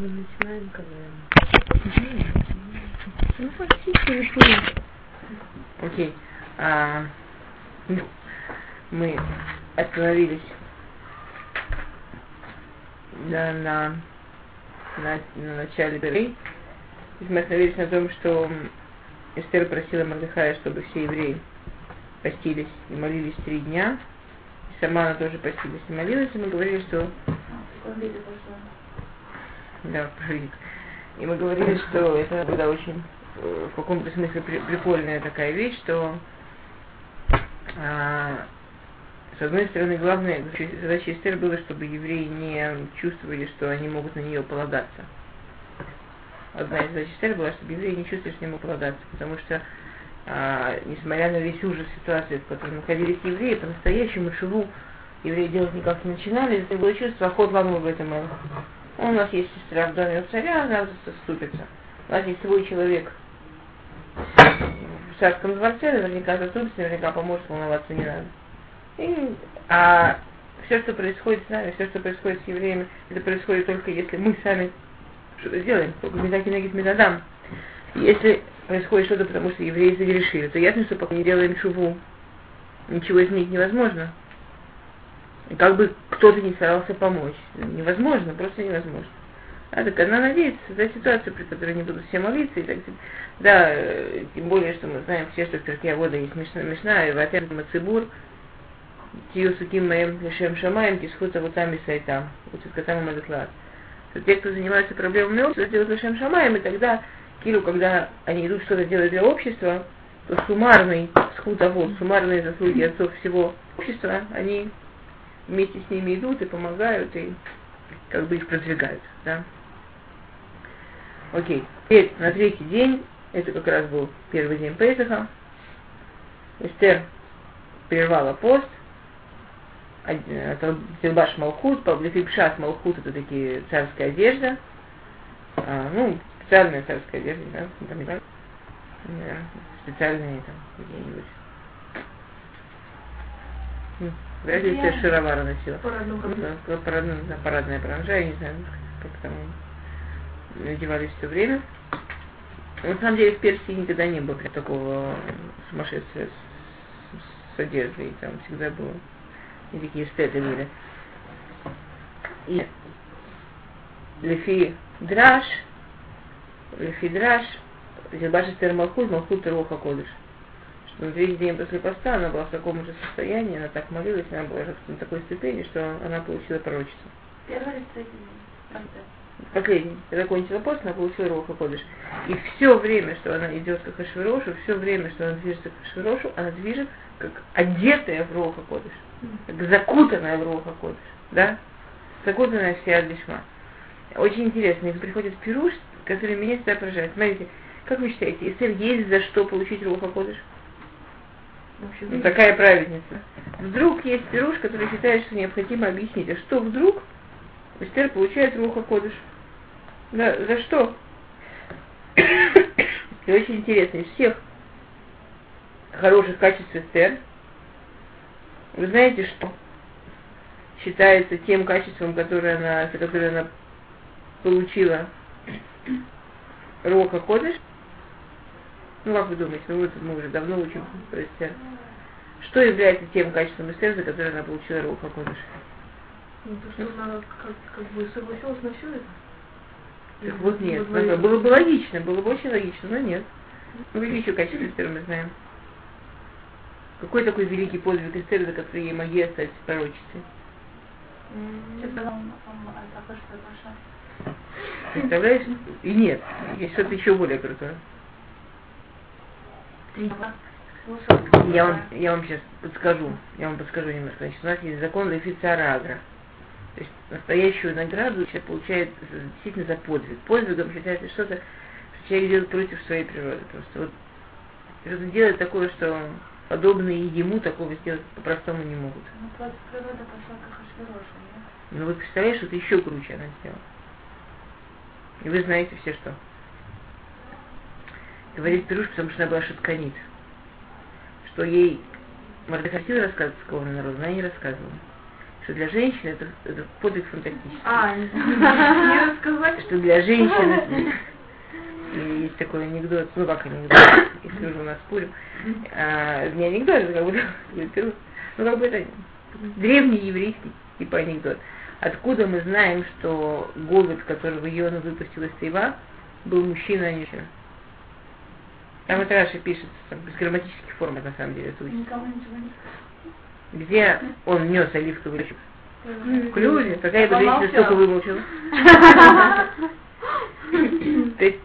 Мы начинаем, когда... Ну, фактически начинаем. Окей. Мы остановились на, на, на, на начале Берей. Мы остановились на том, что Эстер просила Мордыхая, чтобы все евреи постились и молились три дня. И сама она тоже постилась и молилась, и мы говорили, что... Да, правильно. И мы говорили, что это была очень э, в каком-то смысле прикольная такая вещь, что а, с одной стороны, главная задача Эстер была, чтобы евреи не чувствовали, что они могут на нее полагаться. Одна из задач Эстер была, чтобы евреи не чувствовали, что они могут полагаться, потому что, а, несмотря на весь ужас ситуации, в которой находились евреи, по-настоящему шиву евреи делать никак не начинали, это было чувство, а ход вам в этом у нас есть сестра в доме у царя, она заступится. У нас есть свой человек в царском дворце, наверняка заступится, наверняка поможет, волноваться не надо. И, а все, что происходит с нами, все, что происходит с евреями, это происходит только если мы сами что-то сделаем, только медаки нагид медадам. Если происходит что-то, потому что евреи загрешили, то ясно, что пока не делаем шуву, ничего изменить невозможно. Как бы кто-то не старался помочь. Невозможно, просто невозможно. А так она надеется за ситуацию, при которой не будут все молиться и так. Да, э, тем более, что мы знаем все, что в Перке Вода есть Мишна, Мишна и Ватер Мацибур, Тию Суким Маем Лешем Шамаем, Кисхута Вутам и Сайтам, Уцискатам и Мазаклад. Что те, кто занимается проблемами общества, делают Лешем Шамаем, и тогда, Киру, когда они идут что-то делать для общества, то суммарный схутовод, суммарные заслуги отцов всего общества, они вместе с ними идут и помогают, и как бы их продвигают. Да? Окей. Теперь на третий день, это как раз был первый день Пейсаха, Эстер прервала пост, Тилбаш Малхут, Павлифипшас Малхут это такие царская одежда, а, ну, специальная царская одежда, да, там так, специальные там какие-нибудь. Вряд ли все шаровары носила. Ну, парадная, да, парадная паранжа, я не знаю, как там надевались все время. На самом деле в Персии никогда не было такого сумасшествия с, с одеждой. Там всегда было такие эстеты были. И Лефи Драш, Лефи Драш, Зилбаш Эстер Малхут, Малхут Руха Кодыш. На третий день после поста она была в таком же состоянии, она так молилась, она была на такой ступени, что она получила пророчество. Первый или последний, когда кончила пост, она получила Руха Кодыш. И все время, что она идет к Хашвирошу, все время, что она движется к Хашвирошу, она движет как одетая в Руха Кодыш, как закутанная в Руха Кодыш, да? Закутанная вся Адишма. Очень интересно, и приходит Пируш, который меня всегда поражает. Смотрите, как вы считаете, Эстер есть за что получить Руха Кодыш? Ну, такая праведница. Вдруг есть Пируш, который считает, что необходимо объяснить, а что вдруг Эстер получает Руха Кодыш? За, за что? И очень интересно, из всех хороших качеств Эстер, вы знаете, что считается тем качеством, которое она, за которое она получила Роха Ходыш? Ну, как вы думаете, ну, вот мы уже давно учим про Эстер. Что является тем качеством Эстер, за которое она получила Роха Ходыш? Ну, то, что она как, как бы согласилась на все это. Так вот нет, было бы логично, было бы очень логично, но нет. Ну, какие еще качества Эстер мы знаем? Какой такой великий подвиг Эстер, за который ей могли стать пророчицей? Представляешь? И нет, есть что-то еще более крутое. Я вам, я вам сейчас подскажу, я вам подскажу немножко. Значит, у нас есть закон Лефицара Агра. То есть настоящую награду человек получает действительно за подвиг. Подвигом считается что-то, что человек делает против своей природы. Просто вот что-то делает такое, что подобные ему такого сделать по-простому не могут. Ну, против природы пошла как Ашвироша, нет? Ну, вы представляете, что это еще круче она сделала. И вы знаете все, что. Говорит Пируш, потому что она была шутканит. Что ей Мордыхай рассказывать скованный народ, она не рассказывала. что для женщины это, это подвиг фантастический. А, не рассказать? Что для женщины и есть такой анекдот, ну как анекдот, если уже у нас спорим. А, не анекдот, это как бы, ну как бы это древний еврейский типа анекдот. Откуда мы знаем, что голод, которого Йона выпустил из Тайва, был мужчина, а не женщина? Там это Раша пишет, там, без грамматических форм, на самом деле, это учится. Где он нес оливковый лучик? В клюве, какая бы женщина столько вымолчала. То есть,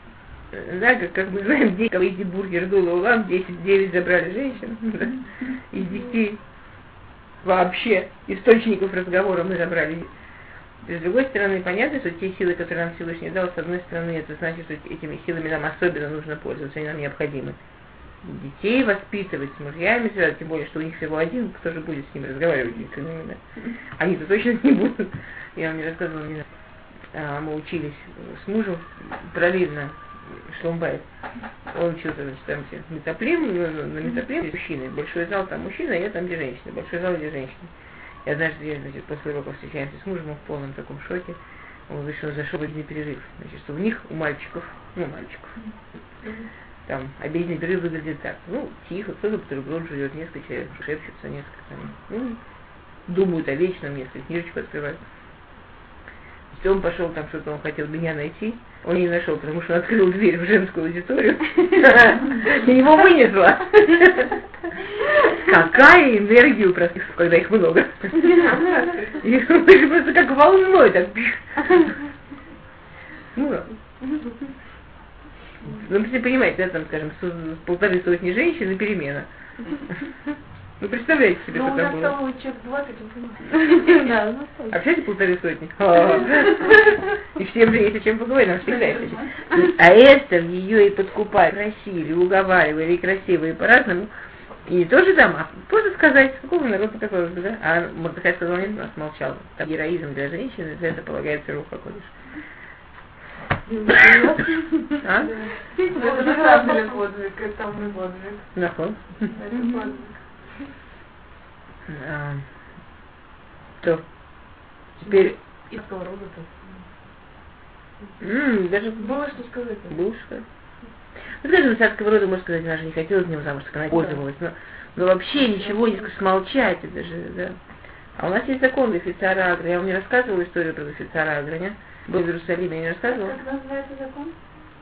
да, как, как мы знаем, 10 эти бургер дула улам, 10, 9 забрали женщин, да, из 10 вообще источников разговора мы забрали с другой стороны, понятно, что те силы, которые нам Всевышний дал, с одной стороны, это значит, что этими силами нам особенно нужно пользоваться, они нам необходимы. Детей воспитывать с мужьями связать, тем более, что у них всего один, кто же будет с ними разговаривать, да? Они-то точно не будут. Я вам не рассказывала, не а, мы учились с мужем параллельно Шломбайт. Он учился, значит, там все метаплим, на метаплим мужчины. Большой зал там мужчина, а я там где женщина. Большой зал где женщина. И однажды я, значит, после урока встречаемся с мужем, он в полном таком шоке. Он вышел, зашел в обеденный перерыв. Значит, что у них, у мальчиков, ну, мальчиков, там, обеденный перерыв выглядит так. Ну, тихо, кто-то бутерброд живет, несколько человек шепчутся, несколько там, ну, думают о вечном, несколько книжечку открывают. Если он пошел там что-то, он хотел меня найти, он не нашел, потому что он открыл дверь в женскую аудиторию, и его вынесло. Какая энергия у простых, когда их много. Их просто как волной так. Ну, ну, вы понимаете, да, там, скажем, полторы сотни женщин и перемена. Ну, представляете себе, Ну, что у там нас было. там человек 20, он Да, ну, Общаете полторы сотни? И всем же есть о чем поговорить, нам всегда есть о чем. А Эстер ее и подкупали, просили, уговаривали, и красиво, и по-разному. И не тоже там, а просто сказать, какого народа такого, да? А Мордыхай сказал, нет, нас молчал. Там героизм для женщины, за это полагается руха ходишь. А? Это на самом деле подвиг, это самый подвиг. Нахуй. Это подвиг. А, То. Теперь, И сковорода-то. м, даже Было что сказать. Бушка. Ну, скажем, царского рода, можно сказать, она же не хотела с ним замуж, так она пользовалась. Но, но вообще ничего не смолчать, это же, да. А у нас есть закон Лефицара Агра. Я вам не рассказывала историю про Лефицара Агра, не? Был в Иерусалиме, я не рассказывала? Как называется закон?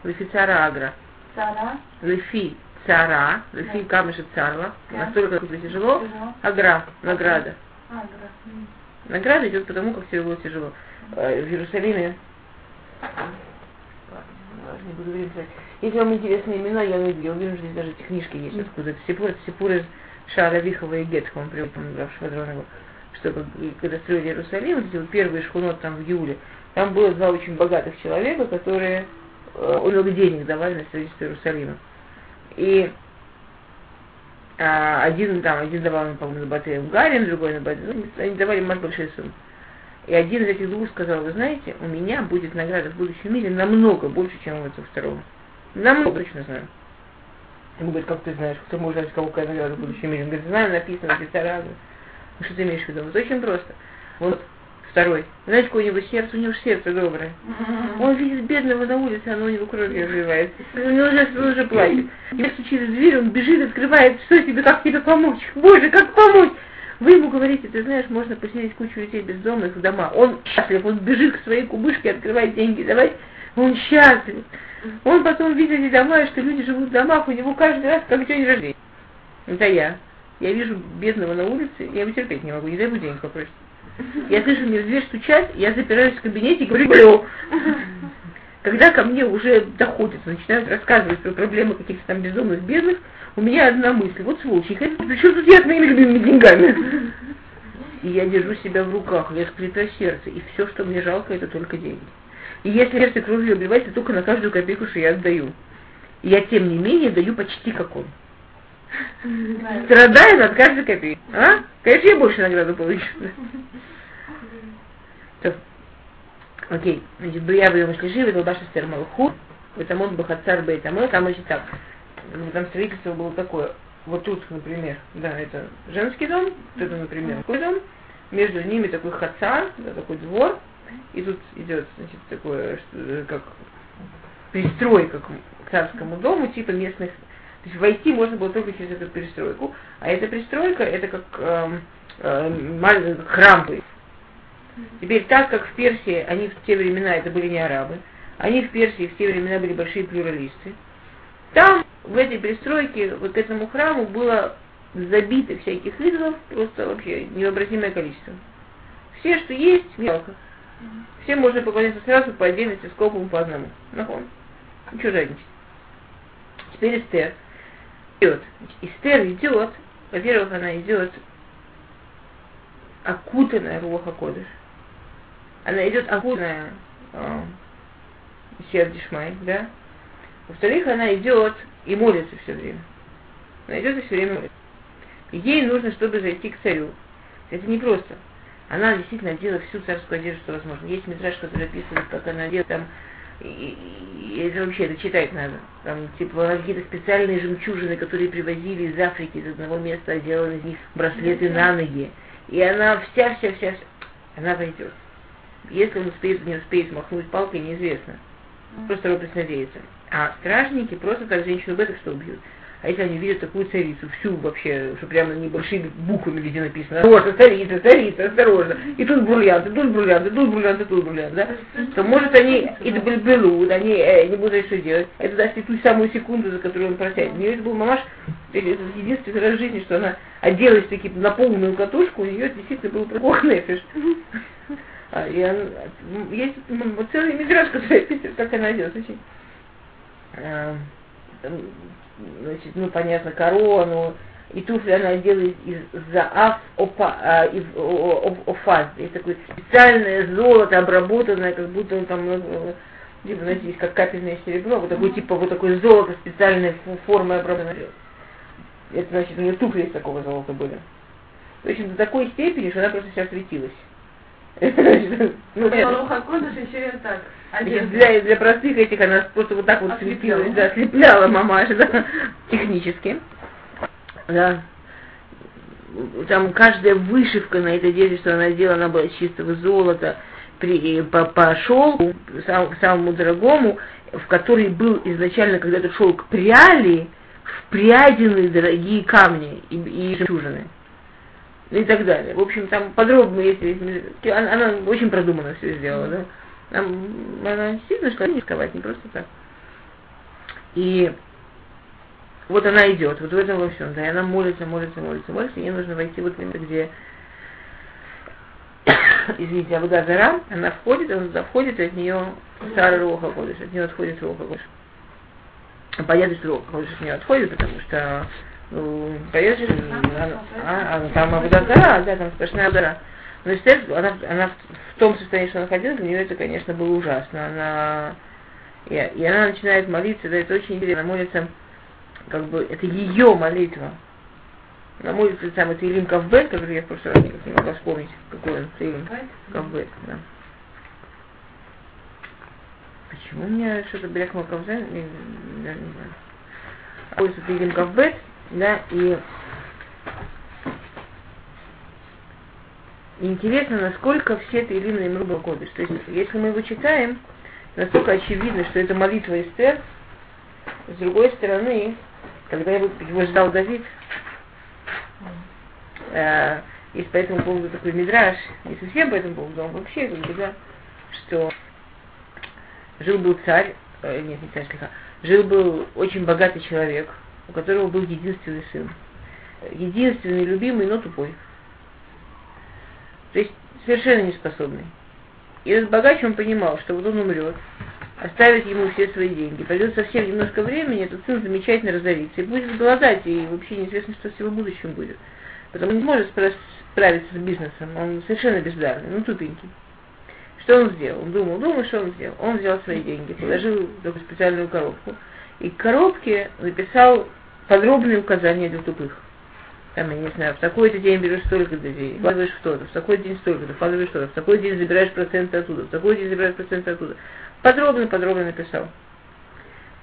Лефицара Агра. Цара. Лефи цара, лефи камешек царла. Настолько как тяжело. Агра, награда. А. Награда идет потому, как все было тяжело. Э, В Иерусалиме не буду. Если вам интересны имена, я найду. Я уверен, что здесь даже эти книжки есть откуда. Это Сипур, это Сипур из Шара Вихова и Гетха, он Рав Швадронова, что и когда строили Иерусалим, вот первые шхунот там в Иуле, там было два очень богатых человека, которые э, много денег давали на строительство Иерусалима. И а, один там, один давал, по-моему, на Батэ Гарин, другой на Батэ, ну, они давали мать большие суммы. И один из этих двух сказал, вы знаете, у меня будет награда в будущем мире намного больше, чем у этого второго. Намного, точно знаю. Он говорит, как ты знаешь, кто может знать, кого какая награда в будущем мире? Он говорит, знаю, написано, офицера. Ну что ты имеешь в виду? Вот очень просто. Вот второй. Знаете, какое у него сердце? У него же сердце доброе. Он видит бедного на улице, оно у него кровью разливает. У него уже, он уже плачет. Я стучит в дверь, он бежит, открывает, что тебе, как тебе помочь? Боже, как помочь? Вы ему говорите, ты знаешь, можно поселить кучу людей бездомных в дома. Он счастлив, он бежит к своей кубышке, открывает деньги, давай. Он счастлив. Он потом видит эти дома, что люди живут в домах, у него каждый раз как день рождения. Это я. Я вижу бедного на улице, я его терпеть не могу, не дай ему денег попросить. Я слышу мне в дверь стучать, я запираюсь в кабинете и говорю, «Алло». Когда ко мне уже доходит, начинают рассказывать про проблемы каких-то там безумных бедных, у меня одна мысль, вот хотят, при чем тут я с моими любимыми деньгами? И я держу себя в руках, я сплетаю сердце, и все, что мне жалко, это только деньги. И если сердце кровью обливается, только на каждую копейку, что я отдаю. И я, тем не менее, даю почти как он. Страдает от каждой копейки. А? Конечно, я больше награду получу. Окей. Значит, Брия Бьем Шлижи, Веталбаша Стер Малху, Ветамон Бахацар Бейтамой, там значит так. Ну, Там строительство было такое. Вот тут, например, да, это женский дом, вот это, например, такой дом, между ними такой хацан, да, такой двор, и тут идет, значит, такое, что, как пристройка к царскому дому, типа местных то есть войти можно было только через эту перестройку, а эта пристройка это как э, э, храм. Теперь так как в Персии они в те времена это были не арабы, они в Персии в те времена были большие плюралисты, там в этой пристройке вот к этому храму было забито всяких идолов, просто вообще невообразимое количество. Все, что есть, мелко. Всем можно поклоняться сразу по отдельности, скопом по одному. Нахон. Ничего жадничать. Теперь Эстер идет. Эстер идет, во-первых, она идет окутанная Руаха Кодыш. Она идет окутанная э, Сердишмай, да? Во-вторых, она идет и молится все время. Она идет и все время молится. Ей нужно, чтобы зайти к царю. Это не просто. Она действительно одела всю царскую одежду, что возможно. Есть метраж, который описывает, как она одела там и, и, это вообще это читать надо. Там, типа, какие-то специальные жемчужины, которые привозили из Африки, из одного места, делали из них браслеты на ноги. И она вся-вся-вся, она пойдет. Если он успеет, не успеет махнуть палкой, неизвестно. Просто робость надеется. А стражники просто так женщину беток что убьют. А если они видят такую царицу, всю вообще, что прямо небольшими буквами везде написано, осторожно, царица, царица, осторожно, и тут бриллиант, и тут бриллиант, и тут бриллиант, и тут бриллиант, да, то может они и добелбелут, они э, не будут что делать. Это даст и ту самую секунду, за которую он просядет. У нее это был мамаш, это единственный раз в жизни, что она оделась таки на полную катушку, у нее действительно был нефиш. А, и он, есть вот целый мидраж, который как она оделась. Очень. А, значит, ну, понятно, корону, и туфли она делает из заав опа, а, из офаз. Есть такое специальное золото, обработанное, как будто он там, ну, типа, знаете, есть как капельное серебро, вот такой, типа, вот такое золото специальной формы обработанное. Это значит, у нее туфли из такого золота были. В общем, до такой степени, что она просто сейчас светилась. Ну, еще и так. Для, для простых этих она просто вот так вот слепилась, да, слепляла мамаша, да, технически. Да. Там каждая вышивка на этой одежде, что она сделала, она была чистого золота, при, по, по шелку, сам, самому дорогому, в который был изначально, когда этот шелк пряли, впрядены дорогие камни и, и жемчужины и так далее. В общем, там подробно, если она, она очень продуманно все сделала, да. Там, она действительно что рисковать, не просто так. И вот она идет, вот в этом во всем, да, и она молится, молится, молится, молится, ей нужно войти вот в место, где извините, Абуда Зара, она входит, входит, и от нее Сара Руха Кодыш, от нее отходит Руха Кодыш. Понятно, что Руха Кодыш от нее отходит, потому что ну, поешь, а, а, там Абудазара, да, там сплошная Абудара. Но естественно, она, она в том состоянии, что она находилась, для нее это, конечно, было ужасно. Она, и, и она начинает молиться, да, это очень интересно, она молится, как бы, это ее молитва. Она молится самый Таилим Кавбет, который я в прошлый раз не могла вспомнить, какой он Таилим Кавбет, да. Почему у меня что-то Бряхма Кавзен, не, не, не знаю. Молится Таилим Кавбет, да, и интересно, насколько все это или иные Мруба Кодыш. То есть, если мы его читаем, настолько очевидно, что это молитва Эстер, с другой стороны, когда его, его ждал Давид, э, есть по этому поводу такой мидраж, не совсем по этому поводу, а вообще, как бы, да, что жил был царь, э, нет, не царь, слегка, жил был очень богатый человек, у которого был единственный сын. Единственный, любимый, но тупой. То есть совершенно неспособный. И этот богач, он понимал, что вот он умрет, оставит ему все свои деньги, пройдет совсем немножко времени, этот сын замечательно разорится и будет голодать, и вообще неизвестно, что с его будущим будет. Потому он не может справиться с бизнесом, он совершенно бездарный, ну тупенький. Что он сделал? Он думал, думал, что он сделал. Он взял свои деньги, положил в специальную коробку, и к коробке написал подробные указания для тупых. Там, я не знаю, в такой-то день берешь столько людей, вкладываешь в то-то, в такой день столько-то, вкладываешь что-то, в такой день забираешь проценты оттуда, в такой день забираешь проценты оттуда. Подробно-подробно написал.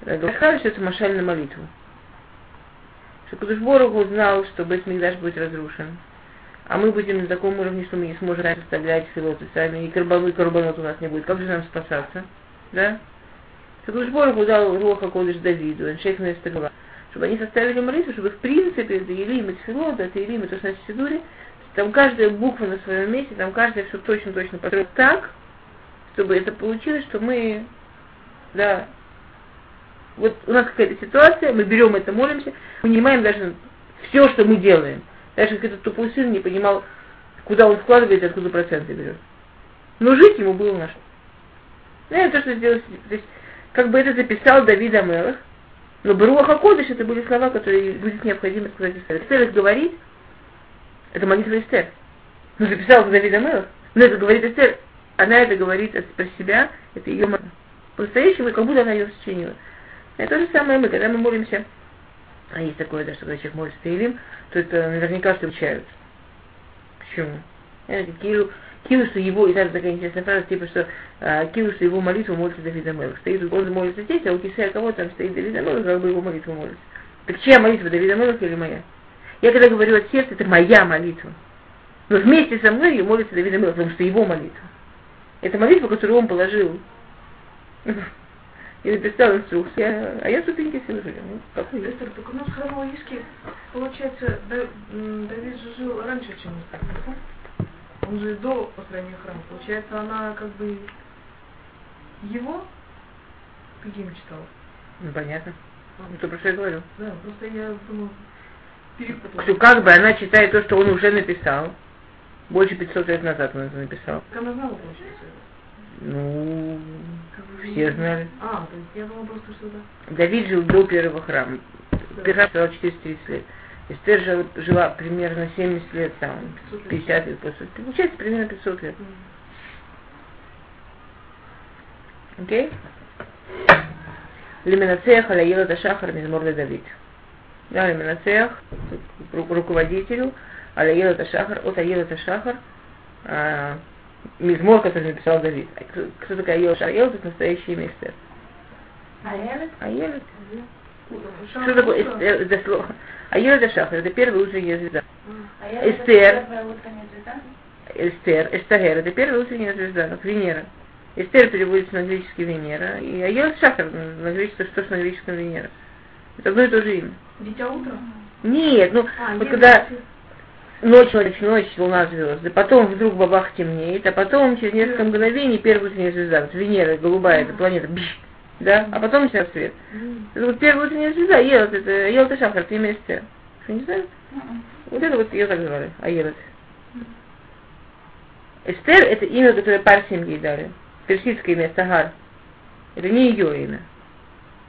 Рассказывали, что это машаль на молитву. Что Кудышборог узнал, что Бет Мигдаш будет разрушен. а мы будем на таком уровне, что мы не сможем составлять филоты сами, и карбану, и карбанот у нас не будет. Как же нам спасаться? Да? Шакуш Бороху дал Руха Кодыш Давиду, Эншейх Нестагла, чтобы они составили молитву, чтобы в принципе это Елим и Тфилот, это Елим и то, что там каждая буква на своем месте, там каждая все точно-точно построено так, чтобы это получилось, что мы, да, вот у нас какая-то ситуация, мы берем это, молимся, понимаем даже все, что мы делаем. Даже как этот тупой сын не понимал, куда он вкладывает и откуда проценты берет. Но жить ему было на что. Ну, это то, что сделал, то есть, как бы это записал Давид Амелах, но Баруаха Кодыш это были слова, которые будет необходимо сказать Эстер. Эстер их говорит, это молитва Эстер. Но записал это Давид Амелах, но это говорит Эстер, она это говорит про себя, это ее молитва. По-настоящему, как будто она ее сочинила. Это то же самое мы, когда мы молимся, а есть такое, что когда человек молится Таилим, то это наверняка все получается. Почему? Знаете, Киру, Что его, и даже такая интересная фраза, типа, что а, Киру, что его молитву молится Давид Амелах. Стоит, он молится здесь, а у Кисея кого там стоит Давид Амелах, как бы его молитву молится. Так чья молитва, Давид Амелах или моя? Я когда говорю от сердца, это моя молитва. Но вместе со мной ее молится Давид Амелах, потому что его молитва. Это молитва, которую он положил и написал инструкцию, а я ступеньки сложила. Ну, какой Эстер, так у нас хронологически, получается, Давид жил раньше, чем Эстер, Он же до построения храма. Получается, она как бы его каким читала? Ну, понятно. Ну, то, про что я говорю. Да, просто я думаю, перепутала. Что как бы она читает то, что он уже написал. Больше 500 лет назад он это написал. Так она знала, получается. Ну, Как бы все знали. А, то есть я думала просто, что да. Давид жил до первого храма. Первый храм стоял 430 лет. Эстер жила, жила примерно 70 лет, там, 50 лет после. Получается примерно 500 лет. Окей? Лиминацех аляила Ташахар Мизмор Давид. Да, Лиминацех, ру- руководителю, аляила Ташахар, от Аила Ташахар, а, Мизмор, который написал Давид. А Кто, такая Аила Ташахар? Аила это настоящий. А Элет? Аила Шахар Что такое утро? Эстер? Это слово. Аила Ташахар, это первая утренняя звезда. А это Эстер. звезда? Эстер, Эстагер, это первая утренняя звезда, как Венера. Эстер переводится на греческий Венера, и Айел Шахар на греческом, что ж на греческом Венера. Это одно и то же имя. Дитя утра? Нет, ну, А, вот когда ночь, ночь, ночь, луна, звезды, потом вдруг бабах темнеет, а потом через несколько мгновений первая утренняя звезда, вот Венера, голубая, эта планета, бш, да, а потом начинается свет. Это вот первая утренняя звезда, Елот, это Елот Шахар, это имя Эстер. Что, не знаю? Вот это вот ее так звали, Аелот. Эстер это имя, которое парсим ей дали. Персидское имя Сагар. Это не ее имя.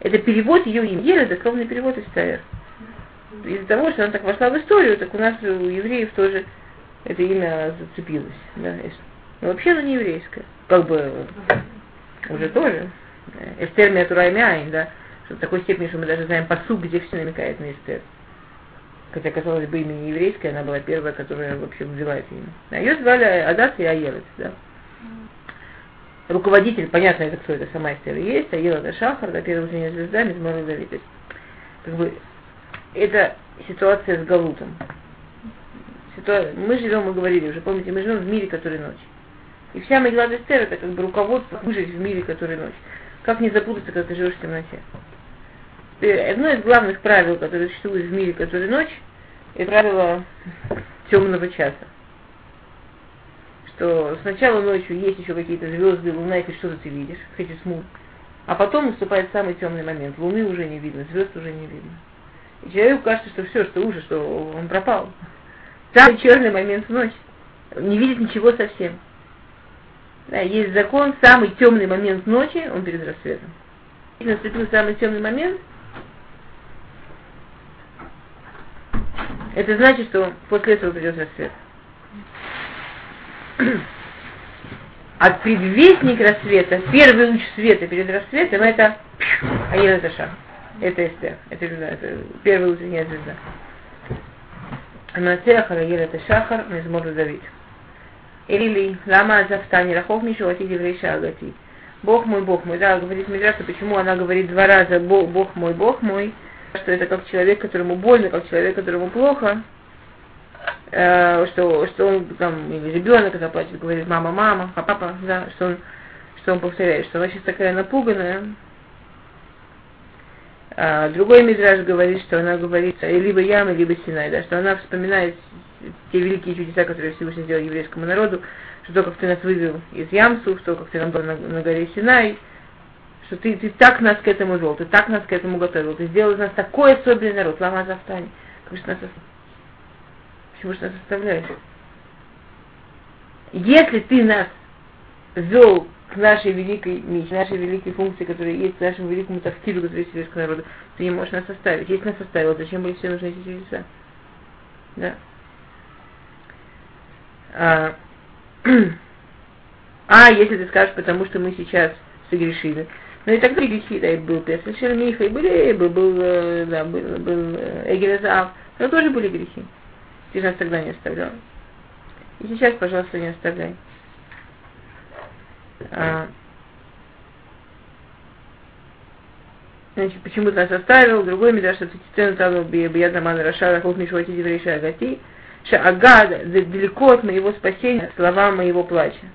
Это перевод ее имени. Это дословный перевод Эстер. Из-за того, что она так вошла в историю, так у нас у евреев тоже это имя зацепилось. Да, Но вообще оно не еврейское. Как бы уже тоже. Эстер Миатура да. Что в такой степени, что мы даже знаем посуд, где все намекает на Эстер. Хотя, казалось бы, имя не еврейское, она была первая, которая вообще взяла это имя. А ее звали Адас и Аелет, да. Руководитель, понятно, это кто это, сама Эстер и есть, Аелет это Шахар, да, первая утренняя звезда, Мизмор Давид. Как бы, это ситуация с Галутом. Ситуа- Мы живем, мы говорили уже, помните, мы живем в мире, который ночь. И вся Мегилат Эстер это как бы руководство выжить в мире, который ночь. Как не запутаться, когда ты живешь в темноте. Одно из главных правил, которое существует в мире, который ночь, это правило темного часа. Что сначала ночью есть еще какие-то звезды, луна, и что-то ты видишь, хоть и смут. А потом наступает самый темный момент. Луны уже не видно, звезд уже не видно. И человеку кажется, что все, что ужас, что он пропал. Самый черный момент в ночь. Не видит ничего совсем. Да, есть закон, самый темный момент ночи, он перед рассветом. Если наступил самый темный момент, это значит, что после этого придет рассвет. А предвестник рассвета, первый луч света перед рассветом, это Аила это шаг. Это Эстер. Это, это первая утренняя звезда. Амацех Араель это Шахар, Мизмор Давид. Или Лама Азафтани Рахов Мишу Ати Деврейша Агати. Бог мой, Бог мой. Да, говорит Мидраша, почему она говорит два раза Бог, Бог мой, Бог мой. Что это как человек, которому больно, как человек, которому плохо. э, что, что он там, или ребенок, когда плачет, говорит мама, мама, а папа, да, что он, что он повторяет, что она сейчас такая напуганная. А другой мидраж говорит, что она говорит либо Яма, либо Синай, да, что она вспоминает те великие чудеса, которые Всевышний сделал еврейскому народу, что то, как ты нас вывел из Ямсу, что как ты нам был на, на горе Синай, что ты, ты так нас к этому вел, ты так нас к этому готовил, ты сделал из нас такой особенный народ, лама зафтани. Как же нас Почему же нас оставляешь? Если ты нас вел к нашей великой миссии, нашей великой функции, которая есть, к нашему великому тавтиду, который есть еврейского народа, ты не можешь нас оставить. Если нас оставил, зачем были все нужны эти чудеса? Да. А, а, если ты скажешь, потому что мы сейчас согрешили. Ну и тогда грехи, да, и был Песах Шермиха, и были, был, был, э, да, был, был э, Эгерезав, но тоже были грехи. Ты же нас тогда не оставлял. И сейчас, пожалуйста, не оставляй. А, значит, почему ты нас оставил? Другой ты цену там бияд наман рашара хот мишвати диврейша агати. Шаагад далеко от моего спасения, слова моего плача.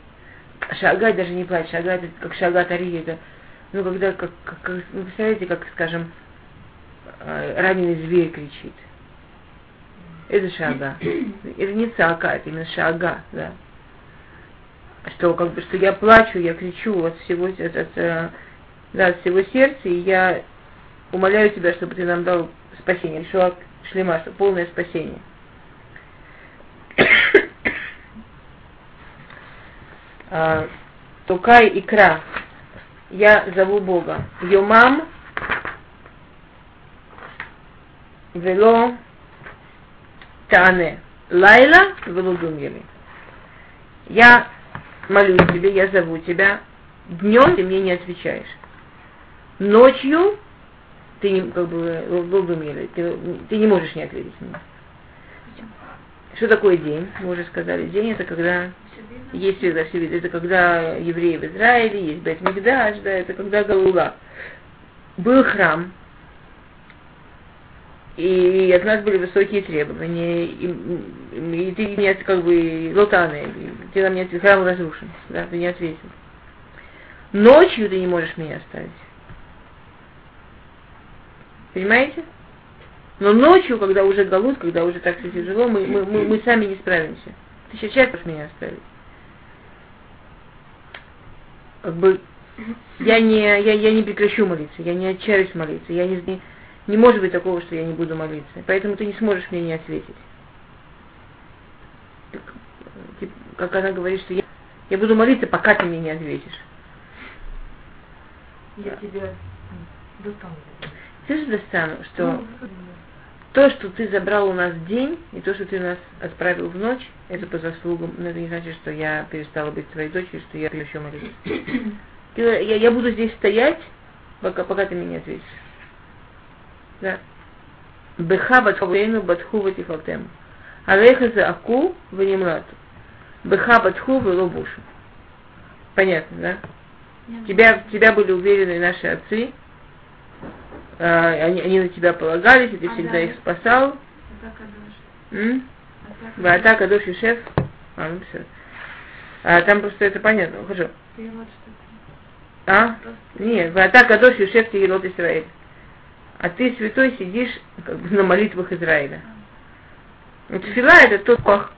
Шагат даже не плачь, шагат это как шагат ари, это, ну, когда, как, как, ну, представляете, как, скажем, э, раненый зверь кричит. Это шага. Это не цака, это именно шага, да. Что, как бы, что я плачу, я кричу от всего, от, от, э, да, от всего сердца, и я умоляю тебя, чтобы ты нам дал спасение, шуак шлема, полное спасение. а, Тукай и Кра. Я зову Бога. Йомам вело тане. Лайла велудумьями. Я молюсь тебе, я зову тебя. Днем ты мне не отвечаешь. Ночью ты не, как бы, ты, ты не можешь не ответить мне. Что такое день? Мы уже сказали, день это когда есть всегда все виды. Это когда евреи в Израиле, есть Бет Мигдаш, да, это когда Галула. Был храм, и от нас были высокие требования, и, и, и ты не как бы лотаны, ты нам не ответил, храм разрушен, да, ты не ответил. Ночью ты не можешь меня оставить. Понимаете? Но ночью, когда уже голод, когда уже так все тяжело, мы, мы, мы, мы сами не справимся. Ты сейчас можешь меня оставить. Как бы я не, я, я не прекращу молиться, я не отчаюсь молиться, я не, не, не может быть такого, что я не буду молиться. Поэтому ты не сможешь мне не ответить. Так, как она говорит, что я, я буду молиться, пока ты мне не ответишь. Я тебя достану. Ты же достану, что ну, то, что ты забрал у нас день, и то, что ты нас отправил в ночь, это по заслугам, но это не значит, что я перестала быть твоей дочерью, что я еще молюсь. Я, я буду здесь стоять, пока, пока ты меня ответишь. Да. Беха батхувейну батху ватифалтем. Алейха за аку ванимлату. Беха батху велобушу. Понятно, да? Тебя, тебя были уверены наши отцы, а, они, они на тебя полагались, и ты всегда их спасал. Атака душ и шеф. А, ну все. А, там просто это понятно. Хорошо. А? Нет, атака душ и шеф Тегелот Израиль. А ты, святой, сидишь как бы, на молитвах Израиля. Вот фила это тот кох,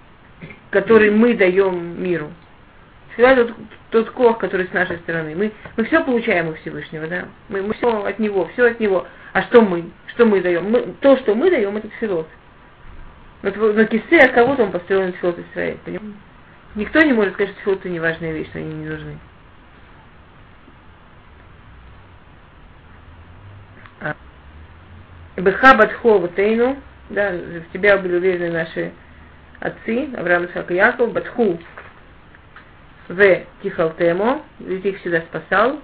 который мы даем миру. Фила это тот, тот кох, который с нашей стороны. Мы, мы все получаем у Всевышнего, да? Мы, мы все от него, все от него. А что мы? Что мы даем? Мы, то, что мы даем, это филот. Но, но кисе от кого-то он построен филот Израиль, понимаете? Никто не может сказать, что филот это не важная вещь, что они не нужны. А. Бехабат Ховатейну, да, в тебя были уверены наши отцы, Авраам, Исаак и Яков, Батху в Тихалтемо, ведь их всегда спасал.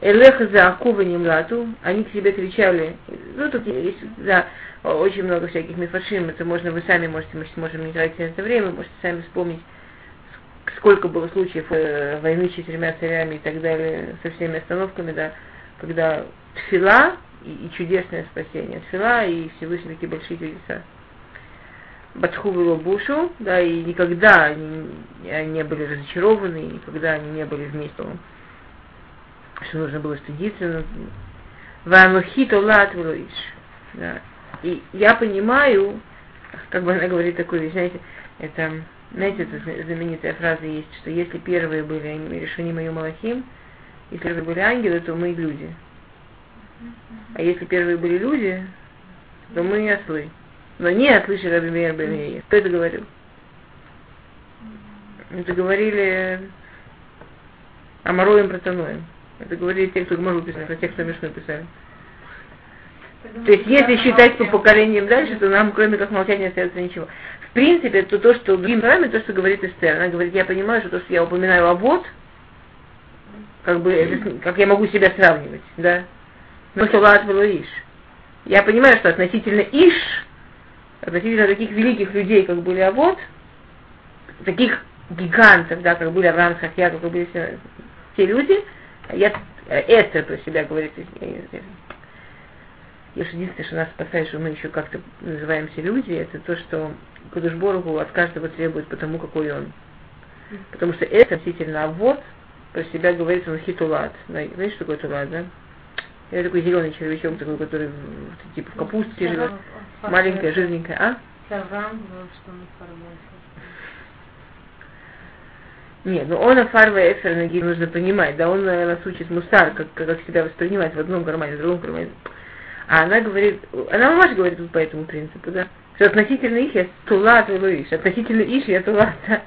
Элеха за Акува Нимлату, они к тебе кричали, ну тут есть, да, очень много всяких мифашим, это можно, вы сами можете, мы можем не тратить на это время, можете сами вспомнить, сколько было случаев э, войны с четырьмя царями и так далее, со всеми остановками, да, когда тфила и, и чудесное спасение, тфила и Всевышний такие большие чудеса. Батху Бушу, да, и никогда они не были разочарованы, и никогда они не были вместе, что нужно было стыдиться. Ванухито латвилуиш. Да. И я понимаю, как бы она говорит такую вещь, знаете, это, знаете, это знаменитая фраза есть, что если первые были решены мою Малахим, если первые были ангелы, то мы люди. А если первые были люди, то мы ослы. Но не ослышали Раби Мейер Бен Кто это говорил? Это говорили Амароем Протаноем. Это говорили те, кто Гмару писали, про тех, кто Мишну писали. То есть, если считать по поколениям дальше, то нам, кроме как молчать, не остается ничего. В принципе, это то, что словами, то, что говорит Эстер. Она говорит, я понимаю, что то, что я упоминаю обод, как бы, как я могу себя сравнивать, да? Но что Лат Иш. Я понимаю, что относительно Иш, относительно таких великих людей, как были Авод, таких гигантов, да, как были Авраам Сахья, как были все, те люди, я это про себя говорит, я единственное, что нас спасает, что мы еще как-то называемся люди, это то, что Кудушборгу от каждого требует потому, какой он. Потому что это относительно Авод про себя говорит он хитулат. Знаете, что такое тулат, да? Это такой зеленый червячок, такой, который типа в капусте живет. Маленькая, жирненькая, а? Нет, ну он Афарва Эфер Наги нужно понимать, да, он нас учит мусар, как, как себя воспринимать в одном кармане, в другом кармане. А она говорит, она мамаш говорит вот по этому принципу, да, что относительно их я тулат и относительно иш я тулат, да.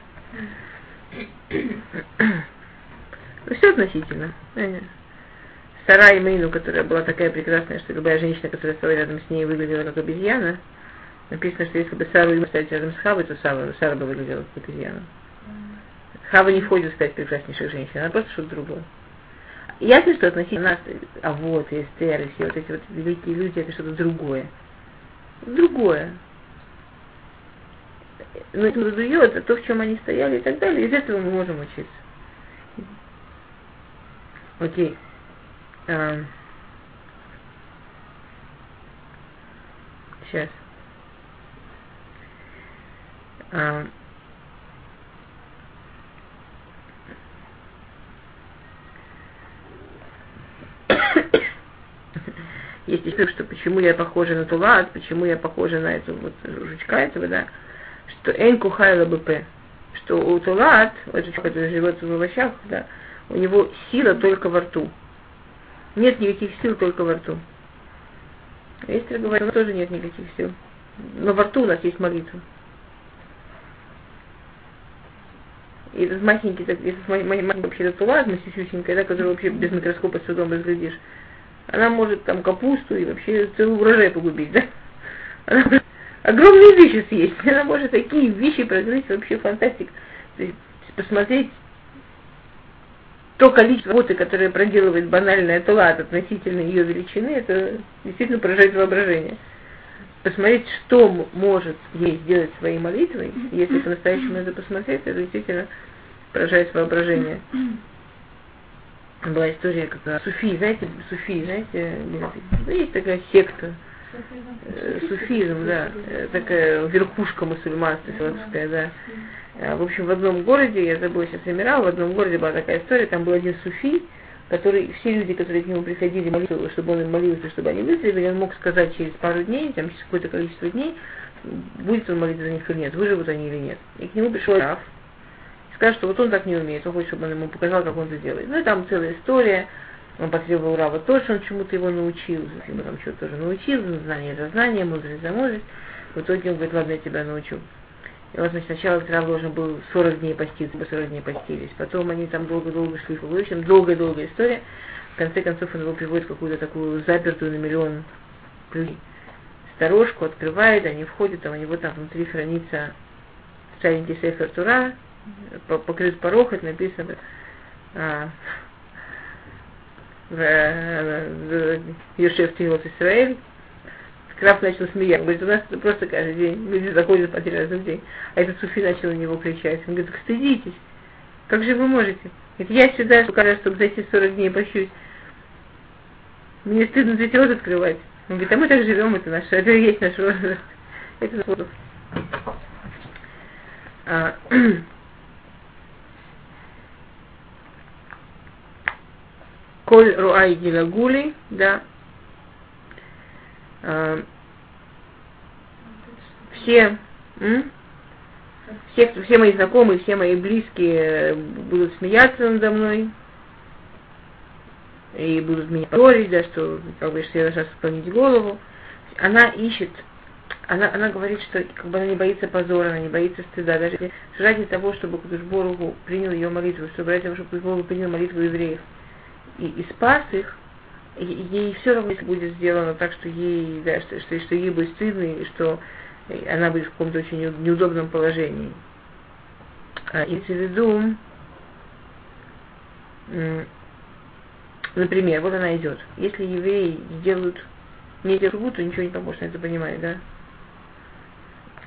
Ну, все относительно. Сара Мейну, которая была такая прекрасная, что любая женщина, которая стала рядом с ней, выглядела как обезьяна. Написано, что если бы Сару и ставить рядом с Хавой, то Сара, Сара бы выглядела как обезьяна. Хава не входит в стать прекраснейших женщин, она просто что-то другое. Ясно, что относительно нас, а вот, и Эстер, и все вот эти вот великие люди, это что-то другое. Другое. Но это это то, в чем они стояли и так далее, из этого мы можем учиться. Окей. А, сейчас. А, есть история, что почему я похожа на Тулат, почему я похожа на эту вот жучка этого, да, что Эн Кухайла БП, что у Тулат, вот жучка, который живет в овощах, да, у него сила только во рту. Нет никаких сил только во рту. Эстер говорит, тоже нет никаких сил. Но во рту у нас есть молитва. И этот маленький, этот маленький вообще татуаж, масисюсенькая, да, который вообще без микроскопа с трудом разглядишь, она может там капусту и вообще целый урожай погубить, да? Она может огромные вещи съесть, она может такие вещи прогрызть, вообще фантастик. То есть посмотреть то количество работы, которое проделывает банальная тулат относительно ее величины, это действительно поражает воображение. Посмотреть, что может ей сделать своей молитвой, если по-настоящему это посмотреть, это действительно поражает воображение. Была история, как суфи, знаете, суфи, знаете, есть такая секта, суфизм, да, э, такая верхушка мусульманства философская, да. А, в общем, в одном городе, я забыла сейчас Эмирал, в одном городе была такая история, там был один суфи, который, все люди, которые к нему приходили молиться, чтобы он им молился, чтобы они выздоровели, он мог сказать через пару дней, там через какое-то количество дней, будет он молиться за них или нет, выживут они или нет. И к нему пришел Раф, сказал, что вот он так не умеет, он хочет, чтобы он ему показал, как он это делает. Ну и там целая история, он потребовал Рава тоже, он чему-то его научил, ему там что-то тоже научил, знание за знание, мудрость за мудрость. В итоге он говорит, ладно, я тебя научу. И вот, значит, сначала Рав должен был 40 дней поститься, по 40 дней постились. Потом они там долго-долго шли в общем, долгая-долгая история. В конце концов он его приводит в какую-то такую запертую на миллион людей. Сторожку открывает, они входят, там у него там внутри хранится старенький сейфер Тура, покрыт порог, это написано а, Ешев Тилот Исраэль, Краф начал смеяться. Говорит, у нас это просто каждый день. Люди заходят по три раза в день. А этот суфи начал на него кричать. Он говорит, стыдитесь. Как же вы можете? Говорит, я сюда, кажется, чтобы зайти 40 дней пощусь. Мне стыдно здесь рот открывать. Он говорит, а мы так живем, это наш, это есть наш возраст. Это наш возраст. Коль Руай Гилагули, да. А, все, все, все мои знакомые, все мои близкие будут смеяться надо мной и будут меня позорить, да, что как бы что я должна склонить голову. Она ищет, она, она говорит, что как бы она не боится позора, она не боится стыда, даже ради того, чтобы Кудышборгу принял ее молитву, чтобы ради того, чтобы Кудышборгу принял молитву евреев и, и спас их, ей все равно будет сделано так, что ей, да, что, что, что ей будет стыдно, и что она будет в каком-то очень неудобном положении. А, имеется в виду, например, вот она идет. Если евреи сделают не делают шубу, то ничего не поможет, это понимает, да?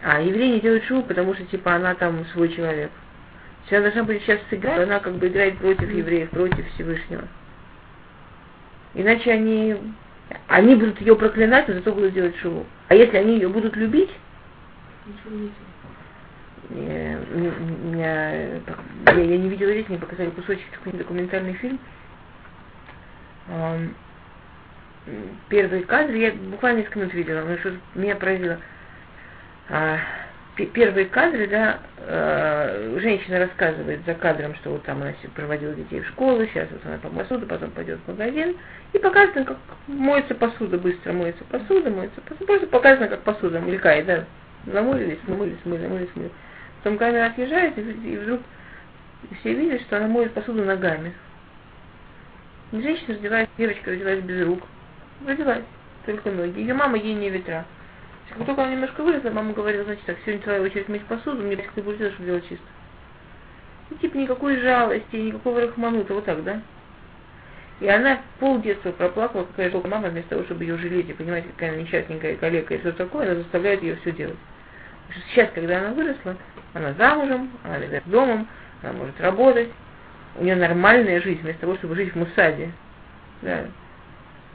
А евреи не делают шубу, потому что, типа, она там свой человек. Если она должна будет сейчас сыграть, она как бы играет против евреев, против Всевышнего. Иначе они, они будут ее проклинать, но зато будут делать шубу. А если они ее будут любить, я, меня, я, я не видела здесь, мне показали кусочек, какой-нибудь документальный фильм. Первые кадры, я буквально несколько минут видела, но что меня поразило. Первые кадры, да, э, женщина рассказывает за кадром, что вот там она проводила детей в школу, сейчас вот она помоет посуду, потом пойдет в магазин, и показано, как моется посуда, быстро моется посуда, моется посуда, просто показано, как посуда мелькает, да, намылились, намылились, мыли, намылились, мыли. Потом камера отъезжает, и, и вдруг все видят, что она моет посуду ногами. И женщина родилась, девочка родилась без рук. Родилась, только ноги. Ее мама ей не ветра. Как только она немножко выросла, мама говорила, значит так, сегодня твоя очередь мыть посуду, мне ты будешь делать, чтобы делать чисто. И типа никакой жалости, никакого рахманута, вот так, да? И она пол детства проплакала, какая жалкая мама, вместо того, чтобы ее жалеть и понимать, какая она несчастненькая коллега и все такое, она заставляет ее все делать. Сейчас, когда она выросла, она замужем, она ведет домом, она может работать, у нее нормальная жизнь, вместо того, чтобы жить в Мусаде. Да.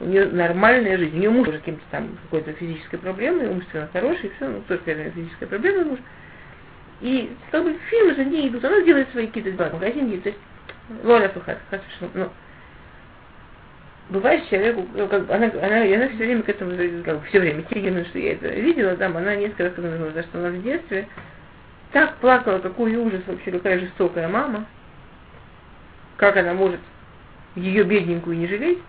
У нее нормальная жизнь. У нее муж уже каким-то там какой-то физической проблемой, умственно хороший, все, ну только это физическая проблема муж. И как бы фильмы за ней идут, она делает свои какие-то дела, магазин едет, то есть Лоля Фухат, ну, бывает человеку, ну, как бы она, она, она все время к этому, как бы все время, те что я это видела, там, она несколько раз сказала, что она в детстве так плакала, какой ужас вообще, какая жестокая мама, как она может ее бедненькую не жалеть,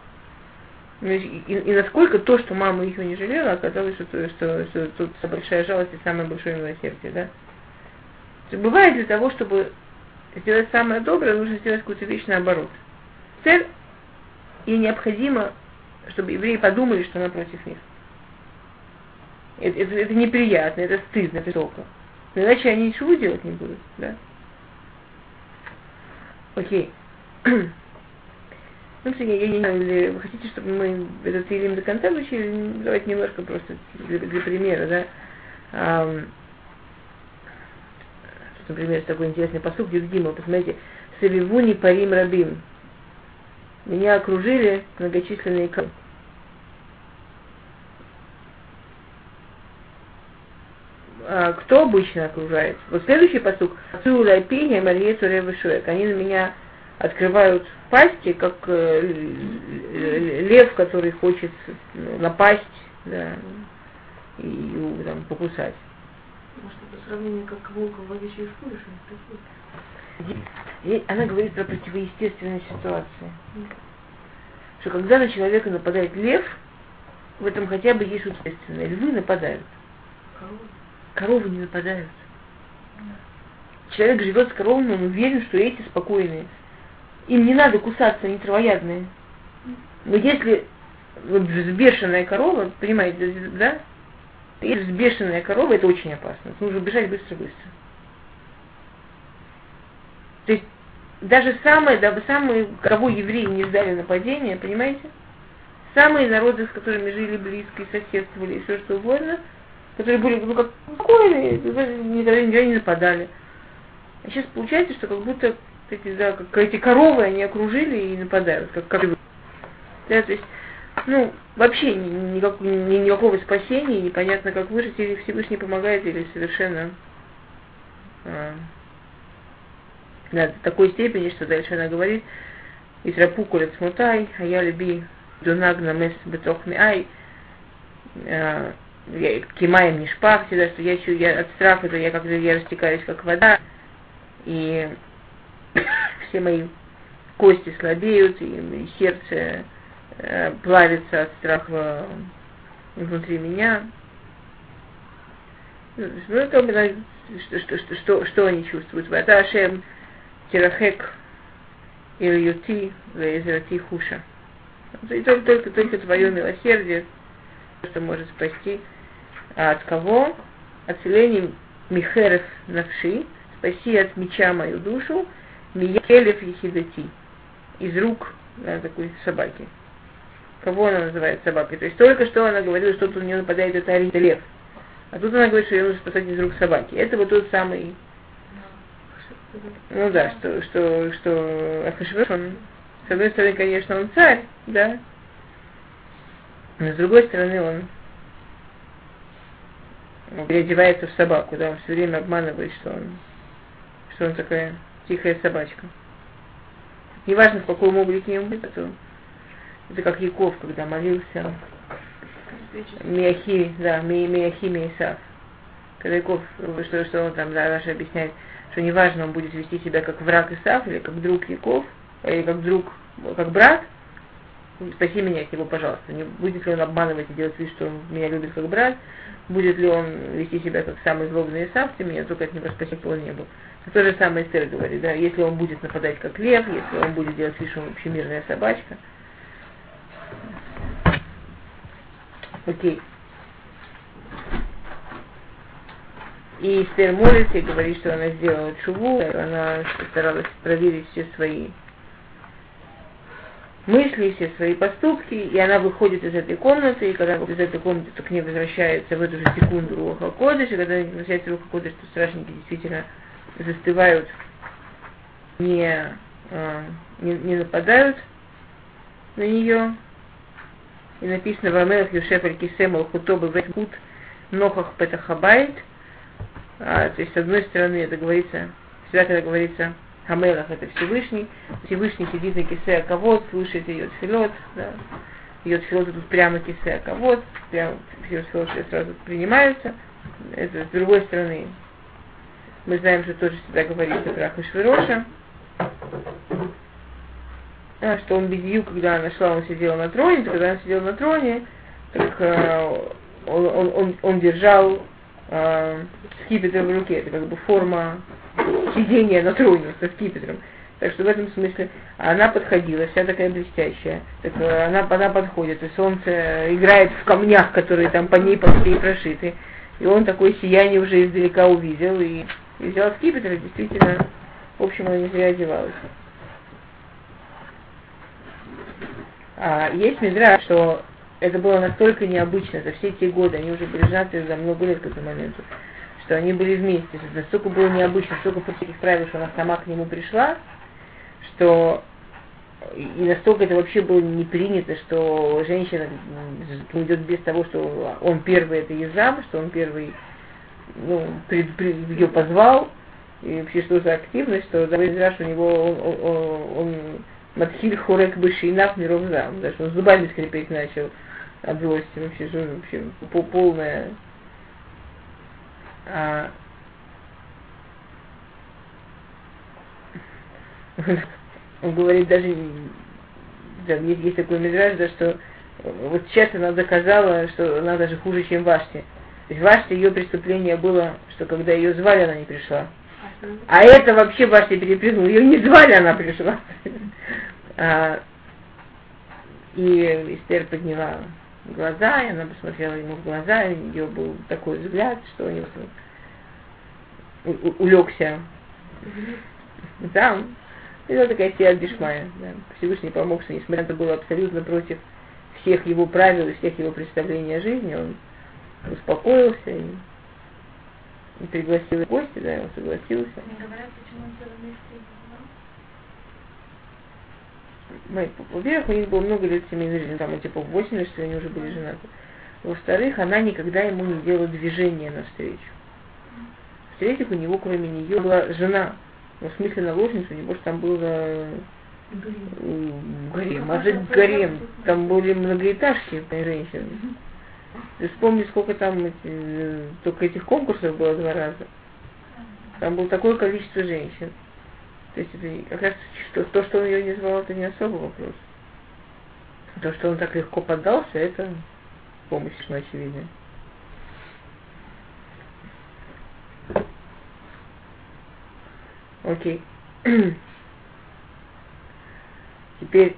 и, и, насколько то, что мама ее не жалела, оказалось, что, что, что, тут большая жалость и самое большое милосердие, да? Бывает для того, чтобы сделать самое доброе, нужно сделать какую-то вещь наоборот. Цель и необходимо, чтобы евреи подумали, что она против них. Это, это, это неприятно, это стыдно, это. Но иначе они ничего делать не будут, да? Окей. Ну, я, я не знаю, или вы хотите, чтобы мы этот фильм до конца учили? Давайте немножко просто для, для примера, да. А, например, такой интересный посуд Юдгима, посмотрите, Савивуни Парим Рабим. Меня окружили многочисленные камни. Кто обычно окружает? Вот следующий посук. Цула пения Мария Цурева Они на меня открывают пасти, как э, лев, который хочет напасть, да, и там, покусать. Может, это сравнение как волк в ловящей шкуре, что Она говорит про противоестественные ситуации. Что когда на человека нападает лев, в этом хотя бы есть естественное. Львы нападают. Коровы? Коровы не нападают. Человек живет с коровами, он уверен, что эти спокойные. Им не надо кусаться, они травоядные. Но если вот взбешенная корова, понимаете, да? Если взбешенная корова, это очень опасно. Нужно бежать быстро-быстро. То есть даже самые, да, самые, кого евреи не ждали нападения, понимаете? Самые народы, с которыми жили близко и соседствовали, и все что угодно, которые были, ну, как спокойные, никогда не нападали. А сейчас получается, что как будто эти, да, как эти коровы, они окружили и нападают, как, как да, то есть, ну, вообще никак, ни, никакого спасения, непонятно, как выжить, или Всевышний помогает, или совершенно э, до такой степени, что дальше она говорит, Исрапу колет смутай, а я люби дунаг на мес бетохми ай, э, кимаем не шпахти, да, что я, я от страха, то я как я растекаюсь как вода, и все мои кости слабеют, и, сердце э, плавится от страха внутри меня. Ну, это что, что, что, что, что они чувствуют? Ваташем тирахек ильюти везерати хуша. И только, только, только твое милосердие, что может спасти. А от кого? От селения Михерев Навши, спаси от меча мою душу, Миелев Ехидати, из рук да, такой собаки. Кого она называет собакой? То есть только что она говорила, что тут у нее нападает это лев. А тут она говорит, что ее нужно спасать из рук собаки. Это вот тот самый ну да, что, что, что Ахашвирош, он, с одной стороны, конечно, он царь, да, но с другой стороны, он переодевается в собаку, да, он все время обманывает, что он, что он такая тихая собачка. Неважно, в каком облике ему будет, это, это как Яков, когда молился Миахи, да, Ми, Миахи Миисав. Когда Яков, что, что он там, да, Раша объясняет, что неважно, он будет вести себя как враг Исав, или как друг Яков, или как друг, как брат, спаси меня от него, пожалуйста. Не будет ли он обманывать и делать вид, что он меня любит как брат, будет ли он вести себя как самый злобный Исав, ты меня только от него спаси по небу. Это то же самое Эстер говорит, да, если он будет нападать как лев, если он будет делать вид, что он вообще мирная собачка. Окей. И Эстер молится и говорит, что она сделала чуву, она старалась проверить все свои мысли, все свои поступки, и она выходит из этой комнаты, и когда из этой комнаты, то к ней возвращается в эту же секунду Руха Кодыш, и когда возвращается Руха Кодыш, то страшники действительно застывают, не, а, не, не нападают на нее. И написано в Амелах Юшеф Аль-Кисем Аль-Хутобы Ветмут Нохах Петахабайт – а, то есть, с одной стороны, это говорится, всегда, когда говорится Хамелах, это Всевышний, Всевышний сидит на кисе Аковод, слушает ее тфилот, да, ее тфилот тут прямо кисе Аковод, прямо все тфилот сразу принимаются. Это, с другой стороны, мы знаем, что тоже всегда говорится про Ахашвироша, а, что он бедью, когда она шла, он сидел на троне, когда он сидел на троне, так э, он, он, он, он держал э, скипетром в руке. Это как бы форма сидения на троне со скипетром. Так что в этом смысле она подходила, вся такая блестящая. Так э, она, она подходит, и солнце играет в камнях, которые там по ней по всей прошиты. И он такое сияние уже издалека увидел и, и взял скипетр, и действительно, в общем, она не зря одевалась. А есть медра, что это было настолько необычно за все те годы, они уже были женаты за много лет к этому моменту, что они были вместе, что настолько было необычно, столько всяких правил, что она сама к нему пришла, что и настолько это вообще было не принято, что женщина идет без того, что он первый это Езам, что он первый ну, пред, пред, ее позвал, и вообще что за активность, что за у него он, он Матхиль Хурек Бышинав Миров Зам, да, что он зубами скрипеть начал от злости, вообще, что вообще полная а, он говорит даже, да, есть, есть такой мидраж, да, что вот сейчас она доказала, что она даже хуже, чем Вашти. То есть Вашти ее преступление было, что когда ее звали, она не пришла. А это вообще Вашти перепрыгнул. Ее не звали, она пришла. А, и Эстер подняла глаза, и она посмотрела ему в глаза, и у нее был такой взгляд, что у него улегся там. И это такая сия Бишмая. Да. Всевышний помог, что несмотря на это было абсолютно против всех его правил и всех его представлений о жизни, он успокоился и, и пригласил в гости, да, он согласился. Не говорят, почему он все вместе во-первых, у них было много лет семейной жизни, там, типа, в 80, что они уже были женаты. Во-вторых, она никогда ему не делала движения навстречу. В-третьих, у него кроме нее была жена, ну, в смысле наложница, у него же там было э, гарем, а же гарем, там были многоэтажки женщины. Ты вспомни, сколько там эти, э, только этих конкурсов было два раза. Там было такое количество женщин. То есть это, раз что, то, что он ее не звал, это не особый вопрос. То, что он так легко поддался, это помощь, ну, очевидная. Окей. Теперь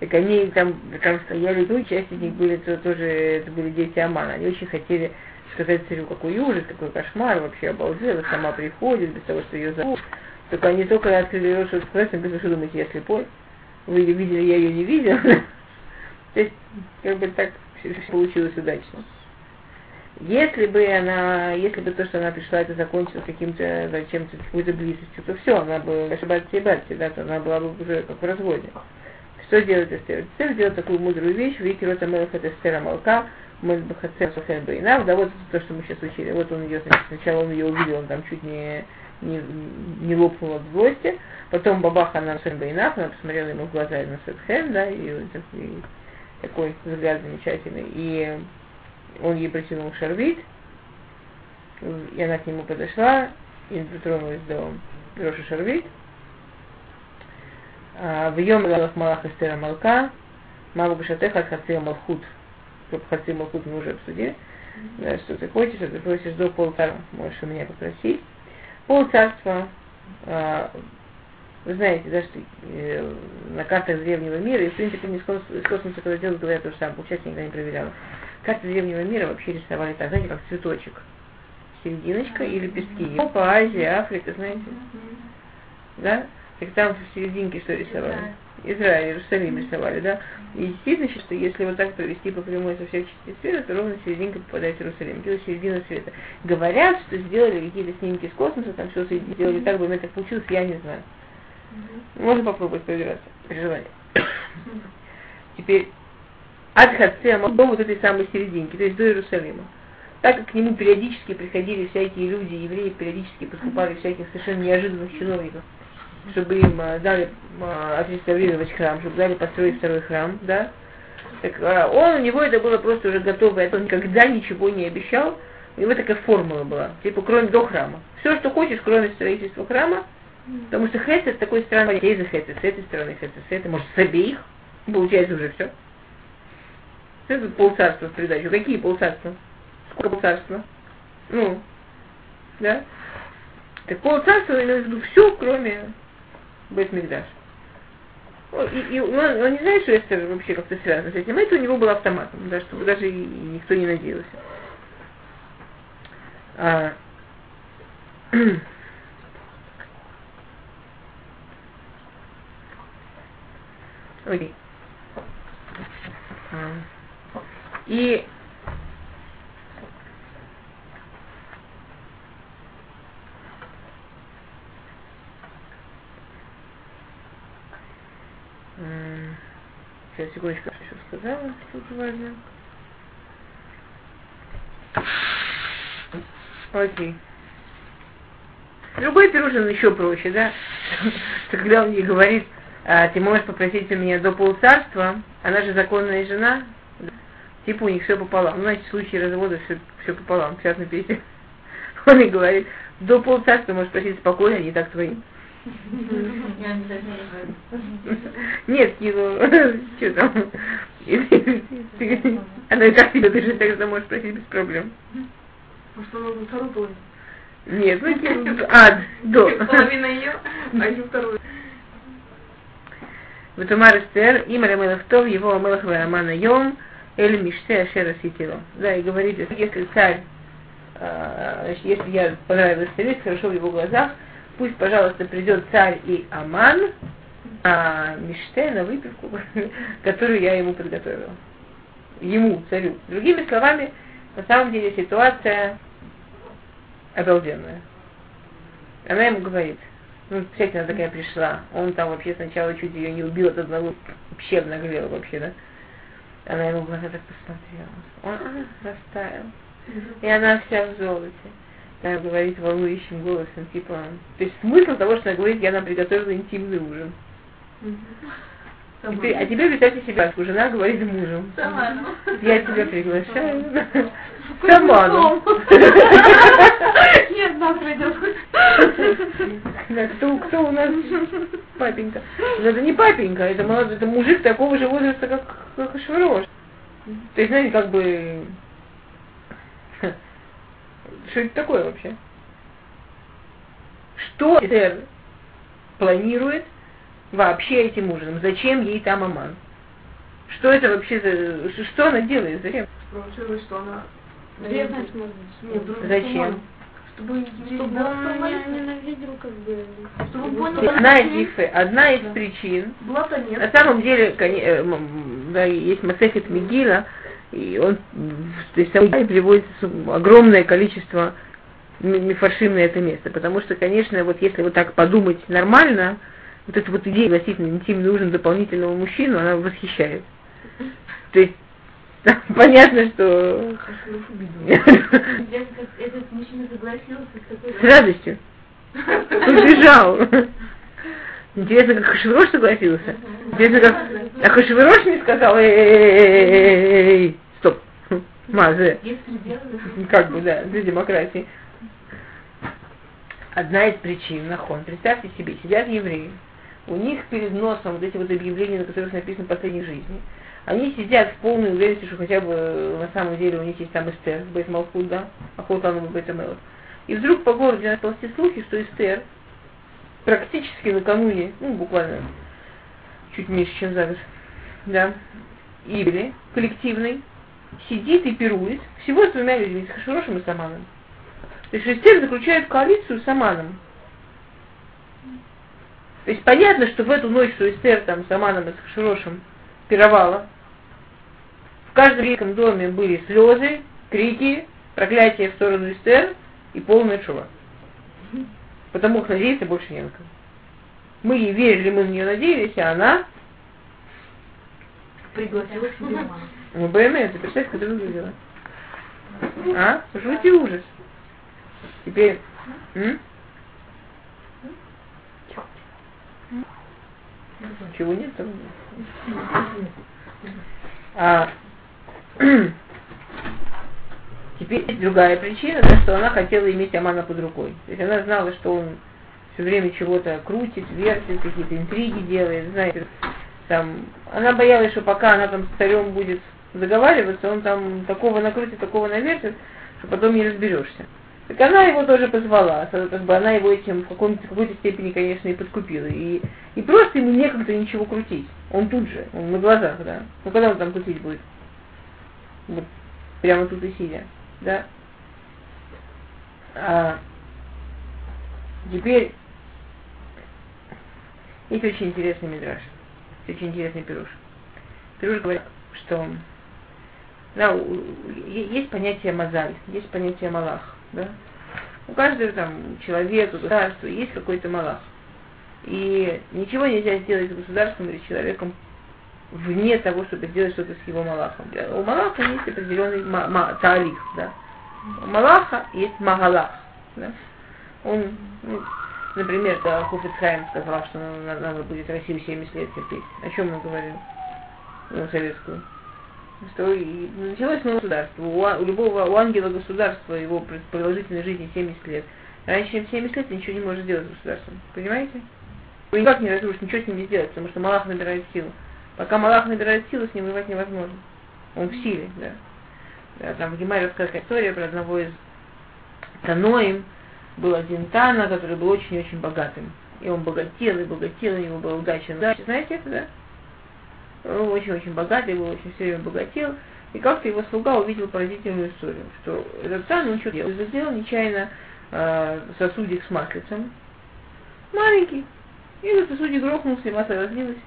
так они там, там стояли, ну, часть из них были то, тоже, это были дети Амана. Они очень хотели сказать царю, какой ужас, какой кошмар, вообще обалдела, сама приходит, без того, что ее зовут. Только они только открыли рот, чтобы сказать, им что думаете, я слепой? Вы ее видели, я ее не видел. То есть, как бы так получилось удачно. Если бы она, если бы то, что она пришла, это закончилось каким-то, чем-то, какой-то близостью, то все, она бы ошибаться и баться, да, то она была бы уже как в разводе. Что делает Эстер? Эстер делает такую мудрую вещь, Амелах это Эстера Малка, Мэльбахацер Сухен Бейнав, да, вот то, что мы сейчас учили. Вот он ее, значит, сначала он ее увидел, он там чуть не, не, не лопнул от злости, потом бабаха на Сухен Бейнав, она посмотрела ему в глаза и на Сухен, да, и, и такой взгляд замечательный, и он ей протянул шарвит, и она к нему подошла, и дотронулась до Роша шарвит, в Йом Лалах Малах Эстера Малка, Маву Башатеха Хацея Малхут. Хацея Малхут мы уже обсудили. Да, что ты хочешь, что ты просишь до полтора, можешь у меня попросить. Пол царства, а, вы знаете, да, что э, на картах древнего мира, и в принципе не с космоса, когда делают, говорят то же самое, получается, никогда не проверяла. Карты древнего мира вообще рисовали так, знаете, как цветочек. Серединочка и лепестки. Европа, Азия, Африка, знаете. Да? Так там в серединке что рисовали? Израиль, Иерусалим рисовали, да? И действительно, что если вот так провести по прямой со всех частей света, то ровно серединка попадает в Иерусалим, где середина света. Говорят, что сделали какие-то снимки с космоса, там все сделали так, бы у меня так получилось, я не знаю. Можно попробовать проверяться при желании. Теперь, от Хацема до вот этой самой серединки, то есть до Иерусалима. Так как к нему периодически приходили всякие люди, евреи периодически поступали всяких совершенно неожиданных чиновников, чтобы им э, дали э, отреставрировать храм, чтобы дали построить второй храм, да, так э, он, у него это было просто уже готово, это он никогда ничего не обещал, у него такая формула была, типа, кроме до храма. Все, что хочешь, кроме строительства храма, потому что хесед с такой стороны, есть за хесед, с этой стороны хесед, с этой, может, с обеих, получается уже все. Это полцарства в придачу. Какие полцарства? Сколько полцарства? Ну, да? Так полцарства имеется в виду все, кроме Бетмигдаш. И, и он, он не знает, что Эстер вообще как-то связано с этим. Это у него был автоматом, да, чтобы даже и, никто не надеялся. А, Окей. А, и Сейчас, секундочку, что сказала, что важно. Окей. Другой пирожен еще проще, да? Когда он ей говорит, а, ты можешь попросить у меня до полцарства, она же законная жена, типа у них все пополам. Ну, значит, в случае развода все, все пополам, частной песне. Он ей говорит, до полцарства можешь просить спокойно, они так твои. Нет, его, что там, она и так тебе даже тогда можешь просить без проблем. Может, она на вторую половину? Нет, ну, а, до. Половина ее, а еще вторую. Ветумар Эстер, имя Мелах Тов, его Мелах Ваамана Йом, Эль Миште Ашера Ситило. Да, и говорит, если царь, э, если я понравилась царю, хорошо в его глазах, пусть, пожалуйста, придет царь и Аман, а Миште на выпивку, которую я ему подготовила. Ему, царю. Другими словами, на самом деле ситуация обалденная. Она ему говорит, ну, кстати, она такая пришла. Он там вообще сначала чуть ее не убил от одного, вообще обнаглел вообще, да. Она ему глаза так посмотрела. Он а, растаял. И она вся в золоте. Она говорит волнующим голосом, типа, то есть смысл того, что она говорит, я нам приготовила интимный ужин. Теперь, а теперь представьте себе, жена говорит мужу. Я тебя приглашаю. Саману. Нет, нас придет. Кто, кто у нас папенька? Но это не папенька, это, молодой, это мужик такого же возраста, как, как Ашварош. То есть, знаете, как бы... Что это такое вообще? Что Эстер планирует вообще этим ужином? Зачем ей там Аман? Что это вообще за... Что она делает? Зачем? Спровоцировать, что она... Ревность, может быть. Зачем? Чтобы Чтобы он меня ненавидел, как бы. Чтобы смерть. Одна из, их- одна из причин Блата нет. На самом деле, э, да, есть Масехет Мегила, и он, то есть с- огромное количество ми- мифаршим на это место, потому что, конечно, вот если вот так подумать нормально, вот эта вот идея относительно интимный ужин дополнительного мужчину, она восхищает. То есть там понятно, что этот мужчина согласился с радостью убежал. Интересно, как Хашвирош согласился. Интересно, как а Хашвирош мне сказал, эй, стоп, пределы. как бы, да, для демократии. Одна из причин, нахон, представьте себе, сидят евреи, у них перед носом вот эти вот объявления, на которых написано «последней жизни». Они сидят в полной уверенности, что хотя бы э, на самом деле у них есть там Эстер, Бейт Малхут, да, Ахотану Бейт. И вдруг по городу начали ползти слухи, что Эстер практически накануне, ну, буквально чуть меньше, чем за год, да, Ибели, коллективной, сидит и пирует всего с двумя людьми, с Хашурошем и Саманом. То есть Эстер заключает коалицию с Саманом. То есть понятно, что в эту ночь, что Эстер там с Аманом и с Хашурошем пировала, в каждом еврейском доме были слезы, крики, проклятия в сторону Эстер и полная чува. Потому что надеяться больше не на кого. Мы ей верили, мы на нее надеялись, а она, Пригласила к себе маму. ну, БМС, ты представляешь, как это выглядело? А? Жуть и ужас. Теперь, м? Чего нет там? А, теперь есть другая причина, да, что она хотела иметь Амана под рукой. То есть она знала, что он все время чего-то крутит, вертит, какие-то интриги делает, знаете, там, она боялась, что пока она там с царем будет заговариваться, он там такого накрутит, такого навертит, что потом не разберешься. Так она его тоже позвала, как бы она его этим в, в какой-то степени, конечно, и подкупила. И, и просто ему некогда ничего крутить. Он тут же, он на глазах, да. Ну когда он там крутить будет? Вот, прямо тут и сидя, да. А, теперь есть очень интересный мидраж, очень интересный пируш. Пируш говорит, что да, есть понятие мазаль, есть понятие малах, да. У каждого там человека, государства есть какой-то малах. И ничего нельзя сделать с государством или человеком вне того, чтобы сделать что-то с его малахом. У малаха есть определенный таалих, да. У малаха есть магалах, да. Он, ну, например, да, Хуфицхайм сказал, что надо, будет Россию 70 лет терпеть. О чем он говорил? Ну, советскую. Что и началось новое государство. У, у любого, у ангела государства его пр- продолжительность жизни 70 лет. Раньше, чем 70 лет, ничего не можешь сделать с государством. Понимаете? Вы никак не разрушите, ничего с ним не сделать, потому что Малах набирает силу. Пока Малах набирает силу, с ним воевать невозможно. Он в силе, да. да там в Гемаре рассказывает история про одного из Таноим. Был один Тана, который был очень-очень богатым. И он богател, и богател, у него была удача. удача. Знаете это, да? Он очень-очень богатый, был очень все время богател. И как-то его слуга увидел поразительную историю, что этот Тан, он что делал? Сделал нечаянно э, сосудик с маслицем. Маленький. И этот сосудик грохнулся, и масло разлилось.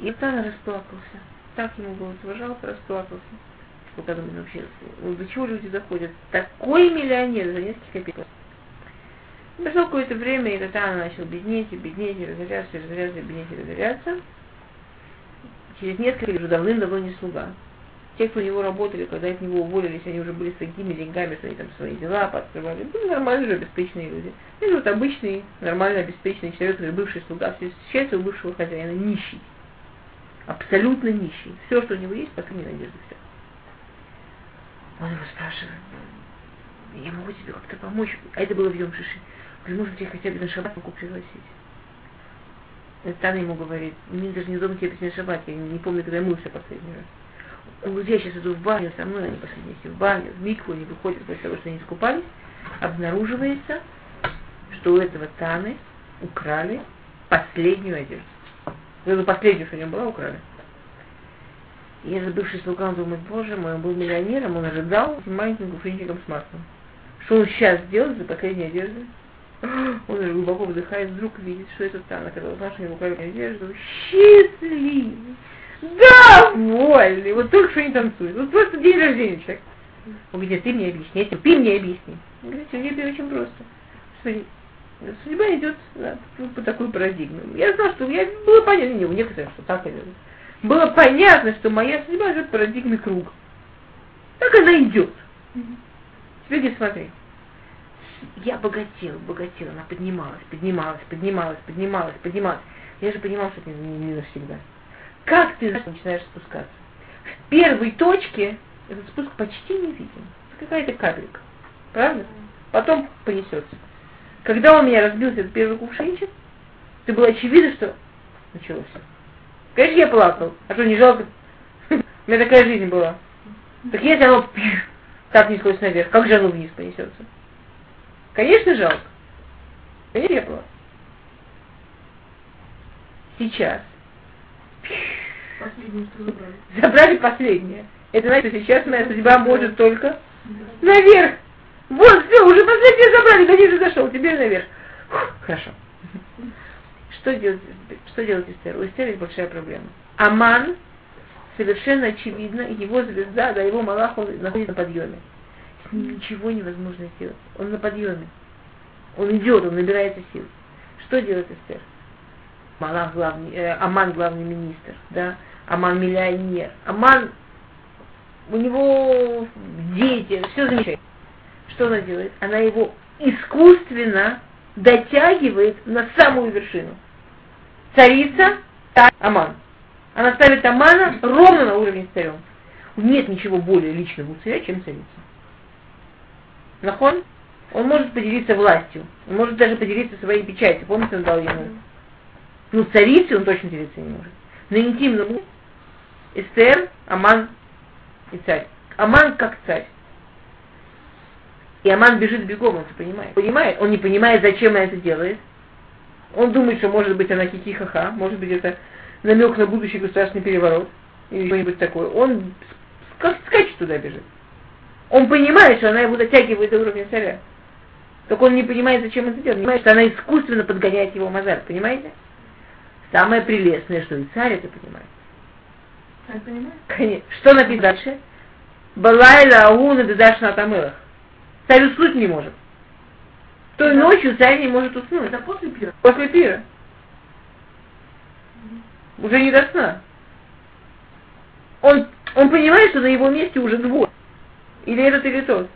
И Тан расплакался. Так ему было жалко, расплакался. Вы как думаете, вообще, ну, до чего люди доходят? Такой миллионер за несколько копеек. Прошло какое-то время, и Татана начал беднеть, и беднеть, и разоряться, и разоряться, и беднеть, и разоряться. Через несколько лет уже давным-давно не слуга. те, кто у него работали, когда от него уволились, они уже были с такими деньгами, что они там свои дела подкрывали. Были нормальные, обеспеченные люди. Это вот обычный, нормально обеспеченный человек, бывший слуга, все счастье у бывшего хозяина, нищий. Абсолютно нищий. Все, что у него есть, последняя надежда, все. Он его спрашивает, я могу тебе как-то помочь? А это было в Йом-Шиши. Говорю, может, тебе хотя бы на шаббат могу пригласить? Тана ему говорит, мне даже не удобно тебе на шаббат, я не помню, когда я мылся последний раз. Он говорит, я сейчас иду в баню, со мной они пошли вместе в баню, в микву, они выходят после того, что они искупались, обнаруживается, что у этого Таны украли последнюю одежду. Эту последнюю, что у него была, украли. И я бывший слуга, он думает, боже мой, он был миллионером, он ожидал этим маленьким кувшинчиком с маслом. Что он сейчас делает за последней одеждой? Он глубоко вдыхает, вдруг видит, что это Тана, когда узнал, что у него украли одежду. Счастливый! Довольный! Вот только что не танцует. Вот просто день рождения человек. Он говорит, ты мне объясни, ты мне объясни. Он говорит, судьбе очень просто. Судьба, судьба идет по такой парадигме. Я знал, что я было понятно, не у некоторых, что так идет. Было понятно, что моя судьба идет в парадигме круга. Так она идет. Теперь смотри. Я богател, богател, она поднималась, поднималась, поднималась, поднималась, поднималась. Я же понимал, что это не, не навсегда. Как ты начинаешь спускаться? В первой точке этот спуск почти не виден. Какая-то капелька. Правда? Потом понесется. Когда у меня разбился этот первый кувшинчик, это было очевидно, что началось. Конечно, я плакал. А что, не жалко? У меня такая жизнь была. Так если оно так не сквозь наверх, как же оно вниз понесется? Конечно, жалко. Конечно, я плакал. Сейчас. Забрали последнее. Это значит, что сейчас моя судьба может только наверх. Вот, все, уже последнее забрали, до ниже зашел, теперь наверх. Фух, хорошо. Что делать, что делать Эстер? У Эстер есть большая проблема. Аман, совершенно очевидно, его звезда, да, его Малах, он находится на подъеме. С ним ничего невозможно сделать. Он на подъеме. Он идет, он набирается сил. Что делать Эстер? Малах главный, э, Аман главный министр, да, Аман миллионер. Аман, у него дети, все замечательно. Что она делает? Она его искусственно дотягивает на самую вершину. Царица, Аман. Она ставит Амана ровно на уровне с царем. Нет ничего более личного у царя, чем царица. Нахон? Он может поделиться властью. Он может даже поделиться своей печатью. Помните, он дал ему ну, царицы он точно делиться не может. На интимном Эстер, Аман и царь. Аман как царь. И Аман бежит бегом, он это понимает. Понимает? Он не понимает, зачем она это делает. Он думает, что может быть она хихихаха, может быть это намек на будущий государственный переворот или что-нибудь такое. Он как скачет туда бежит. Он понимает, что она его дотягивает до уровня царя. Только он не понимает, зачем это делает. Он понимает, что она искусственно подгоняет его мазар. Понимаете? Самое прелестное, что и царь это понимает. Царь понимает? Конечно. Что написано дальше? Балайла ауна дедаш на тамылах. Царь уснуть не может. Той Да. ночью царь не может уснуть. Это после пира. После пира. Уже не до сна. Он, он понимает, что на его месте уже двое. Или этот, или тот.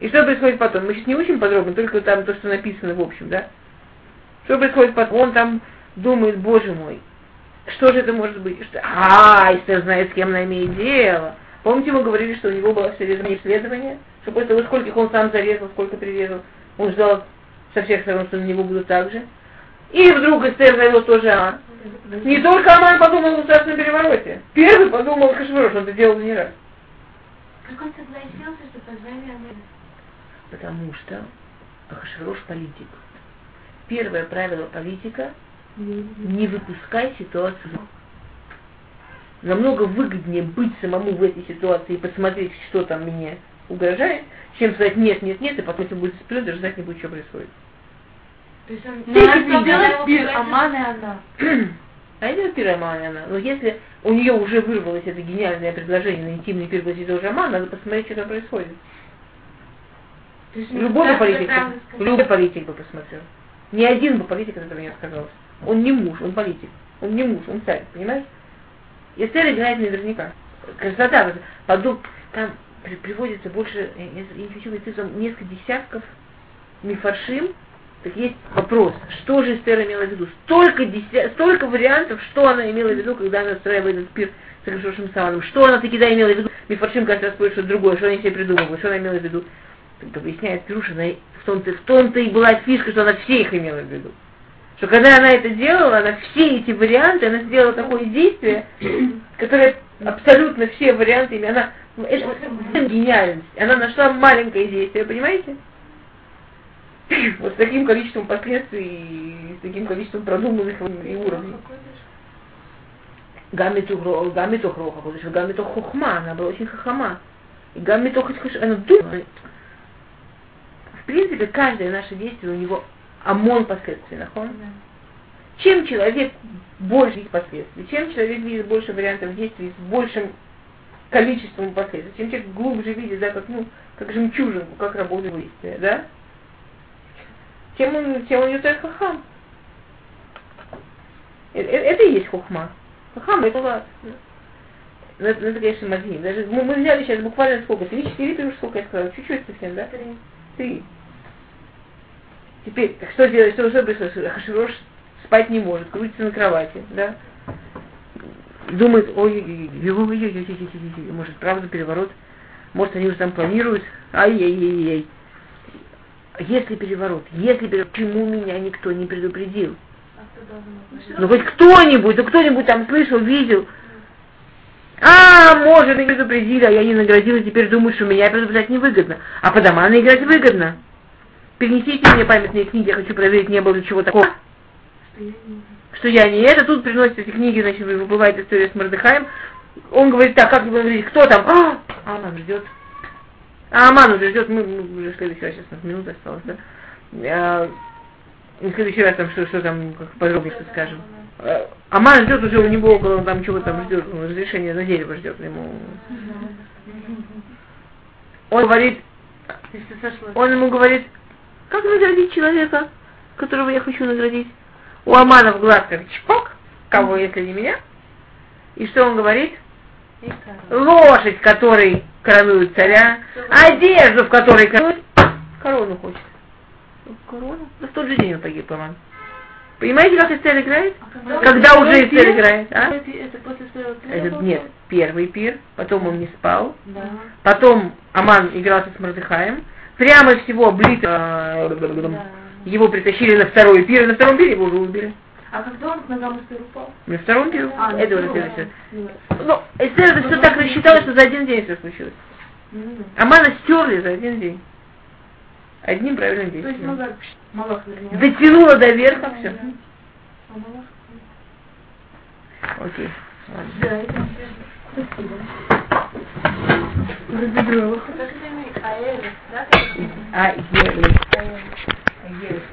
И что происходит потом? Мы сейчас не учим подробно, только там то, что написано в общем, да? Что происходит потом? Он там думает, боже мой, что же это может быть? Что... А, Эстер знает, с кем она имеет дело. Помните, мы говорили, что у него было все время исследование, что после того, скольких он сам зарезал, сколько прирезал, он ждал со всех сторон, что на него будут так же. И вдруг Эстер завел тоже Аман. Не только Аман подумал о государственном перевороте. Первый подумал Хашвирош, он это делал не раз. Как он согласился, что позвали Амена? Потому что Хашвирош политик. Первое правило политика – не выпускай ситуацию. Намного выгоднее быть самому в этой ситуации и посмотреть, что там мне угрожает, чем сказать нет, нет, нет, и потом это будет сплет, даже знать не будет, что происходит. То есть он... Ты не делает пир Аман и она. А это пиромания она. Но если у нее уже вырвалось это гениальное предложение на интимный пир Глазидо Роман, надо посмотреть, что там происходит. Любой бы политик, любой политик бы посмотрел. Ни один бы политик от этого не отказался. Он не муж, он политик. Он не муж, он царь, понимаешь? Эстер играет наверняка. красота. Подоб, там приводится больше, хочу говорить цифрам, несколько десятков мифаршим, так есть вопрос, что же Эстер имела в виду? Столько, деся... столько вариантов, что она имела в виду, когда она устраивает этот пир с Рашошим Саваном. Что она таки да имела в виду? Мифаршим каждый раз спорит что другое, что они себе придумывали, что она имела в виду. Только выясняет Пируш, она в том-то, в том-то и была фишка, что она все их имела в виду. Что когда она это делала, она все эти варианты, она сделала такое действие, которое абсолютно все варианты, она, гениальность. Она нашла маленькое действие, понимаете? Вот с таким количеством последствий и с таким количеством продуманных и уровней. Гамиту гамиту хроха, гамиту хохма, она была очень хохма. И гамиту хоч она думала. В принципе, каждое наше действие у него ОМОН последствий, нахон. Чем человек больше последствий, чем человек видит больше вариантов действий с большим количеством последствий, чем человек глубже видит, да, как, ну, как жемчужинку, как работает действие, да, тем он, тем он ютер хахам. Э- э- Это и есть хухма. Хахам это лад. Ну, это, ну, это, конечно, мозги. Даже мы, мы взяли сейчас буквально сколько? Три, четыре, ты уж сколько я сказала? Чуть-чуть совсем, да? Три. Три. Теперь, что делать, что уже пришлось? Хаширош спать не может, крутится на кровати, да? думает, ой, ой, ой, может, правда переворот, может, они уже там планируют, ай-яй-яй-яй. Если переворот, если переворот, почему меня никто не предупредил? Ну, хоть кто-нибудь, да кто-нибудь там слышал, видел. А, может, и предупредили, а я не наградила, теперь думаю, что меня предупреждать невыгодно. А по домам играть выгодно. Перенесите мне памятные книги, я хочу проверить, не было ли чего такого. Что я не что я не это, тут приносят эти книги, значит, выплывает история с Мордыхаем. Он говорит, так, как вы говорите, кто там? А, Аман ждет. А Аман уже ждет, мы, мы уже в следующий раз, сейчас у нас минута осталась, да? А, в следующий раз там что, что там, как подробнее что скажем. Э, Аман ждет уже у него около, он там чего там ждет, он разрешение на дерево ждет ему. Он говорит, он ему говорит, как наградить человека, которого я хочу наградить? У Амана в глаз как чпок, кого, если не меня? И что он говорит? Лошадь, которой коронуют царя, одежду, в которой коронуют, корону хочет. Корону? Да в тот же день он погиб, Аман. Понимаете, как Эстер играет? Когда уже Эстер играет, а? Это после своего пира нет, первый пир, потом он не спал, Да. потом Аман игрался с Мордыхаем, прямо всего блиц Да. Его притащили на второй пир, и на втором пире его уже убили. А когда он к ногам Эстер упал? На втором пире? А, это уже ну, следующее. да. Ну, Эстер это все так рассчитала, что за один день все случилось. Мгм. Амана стерли за один день. Одним правильным То есть действием. Малах, Малах вернее. Дотянула до верха, все. А Малах? Окей. ладно. Да, это Спасибо. А, еле. years.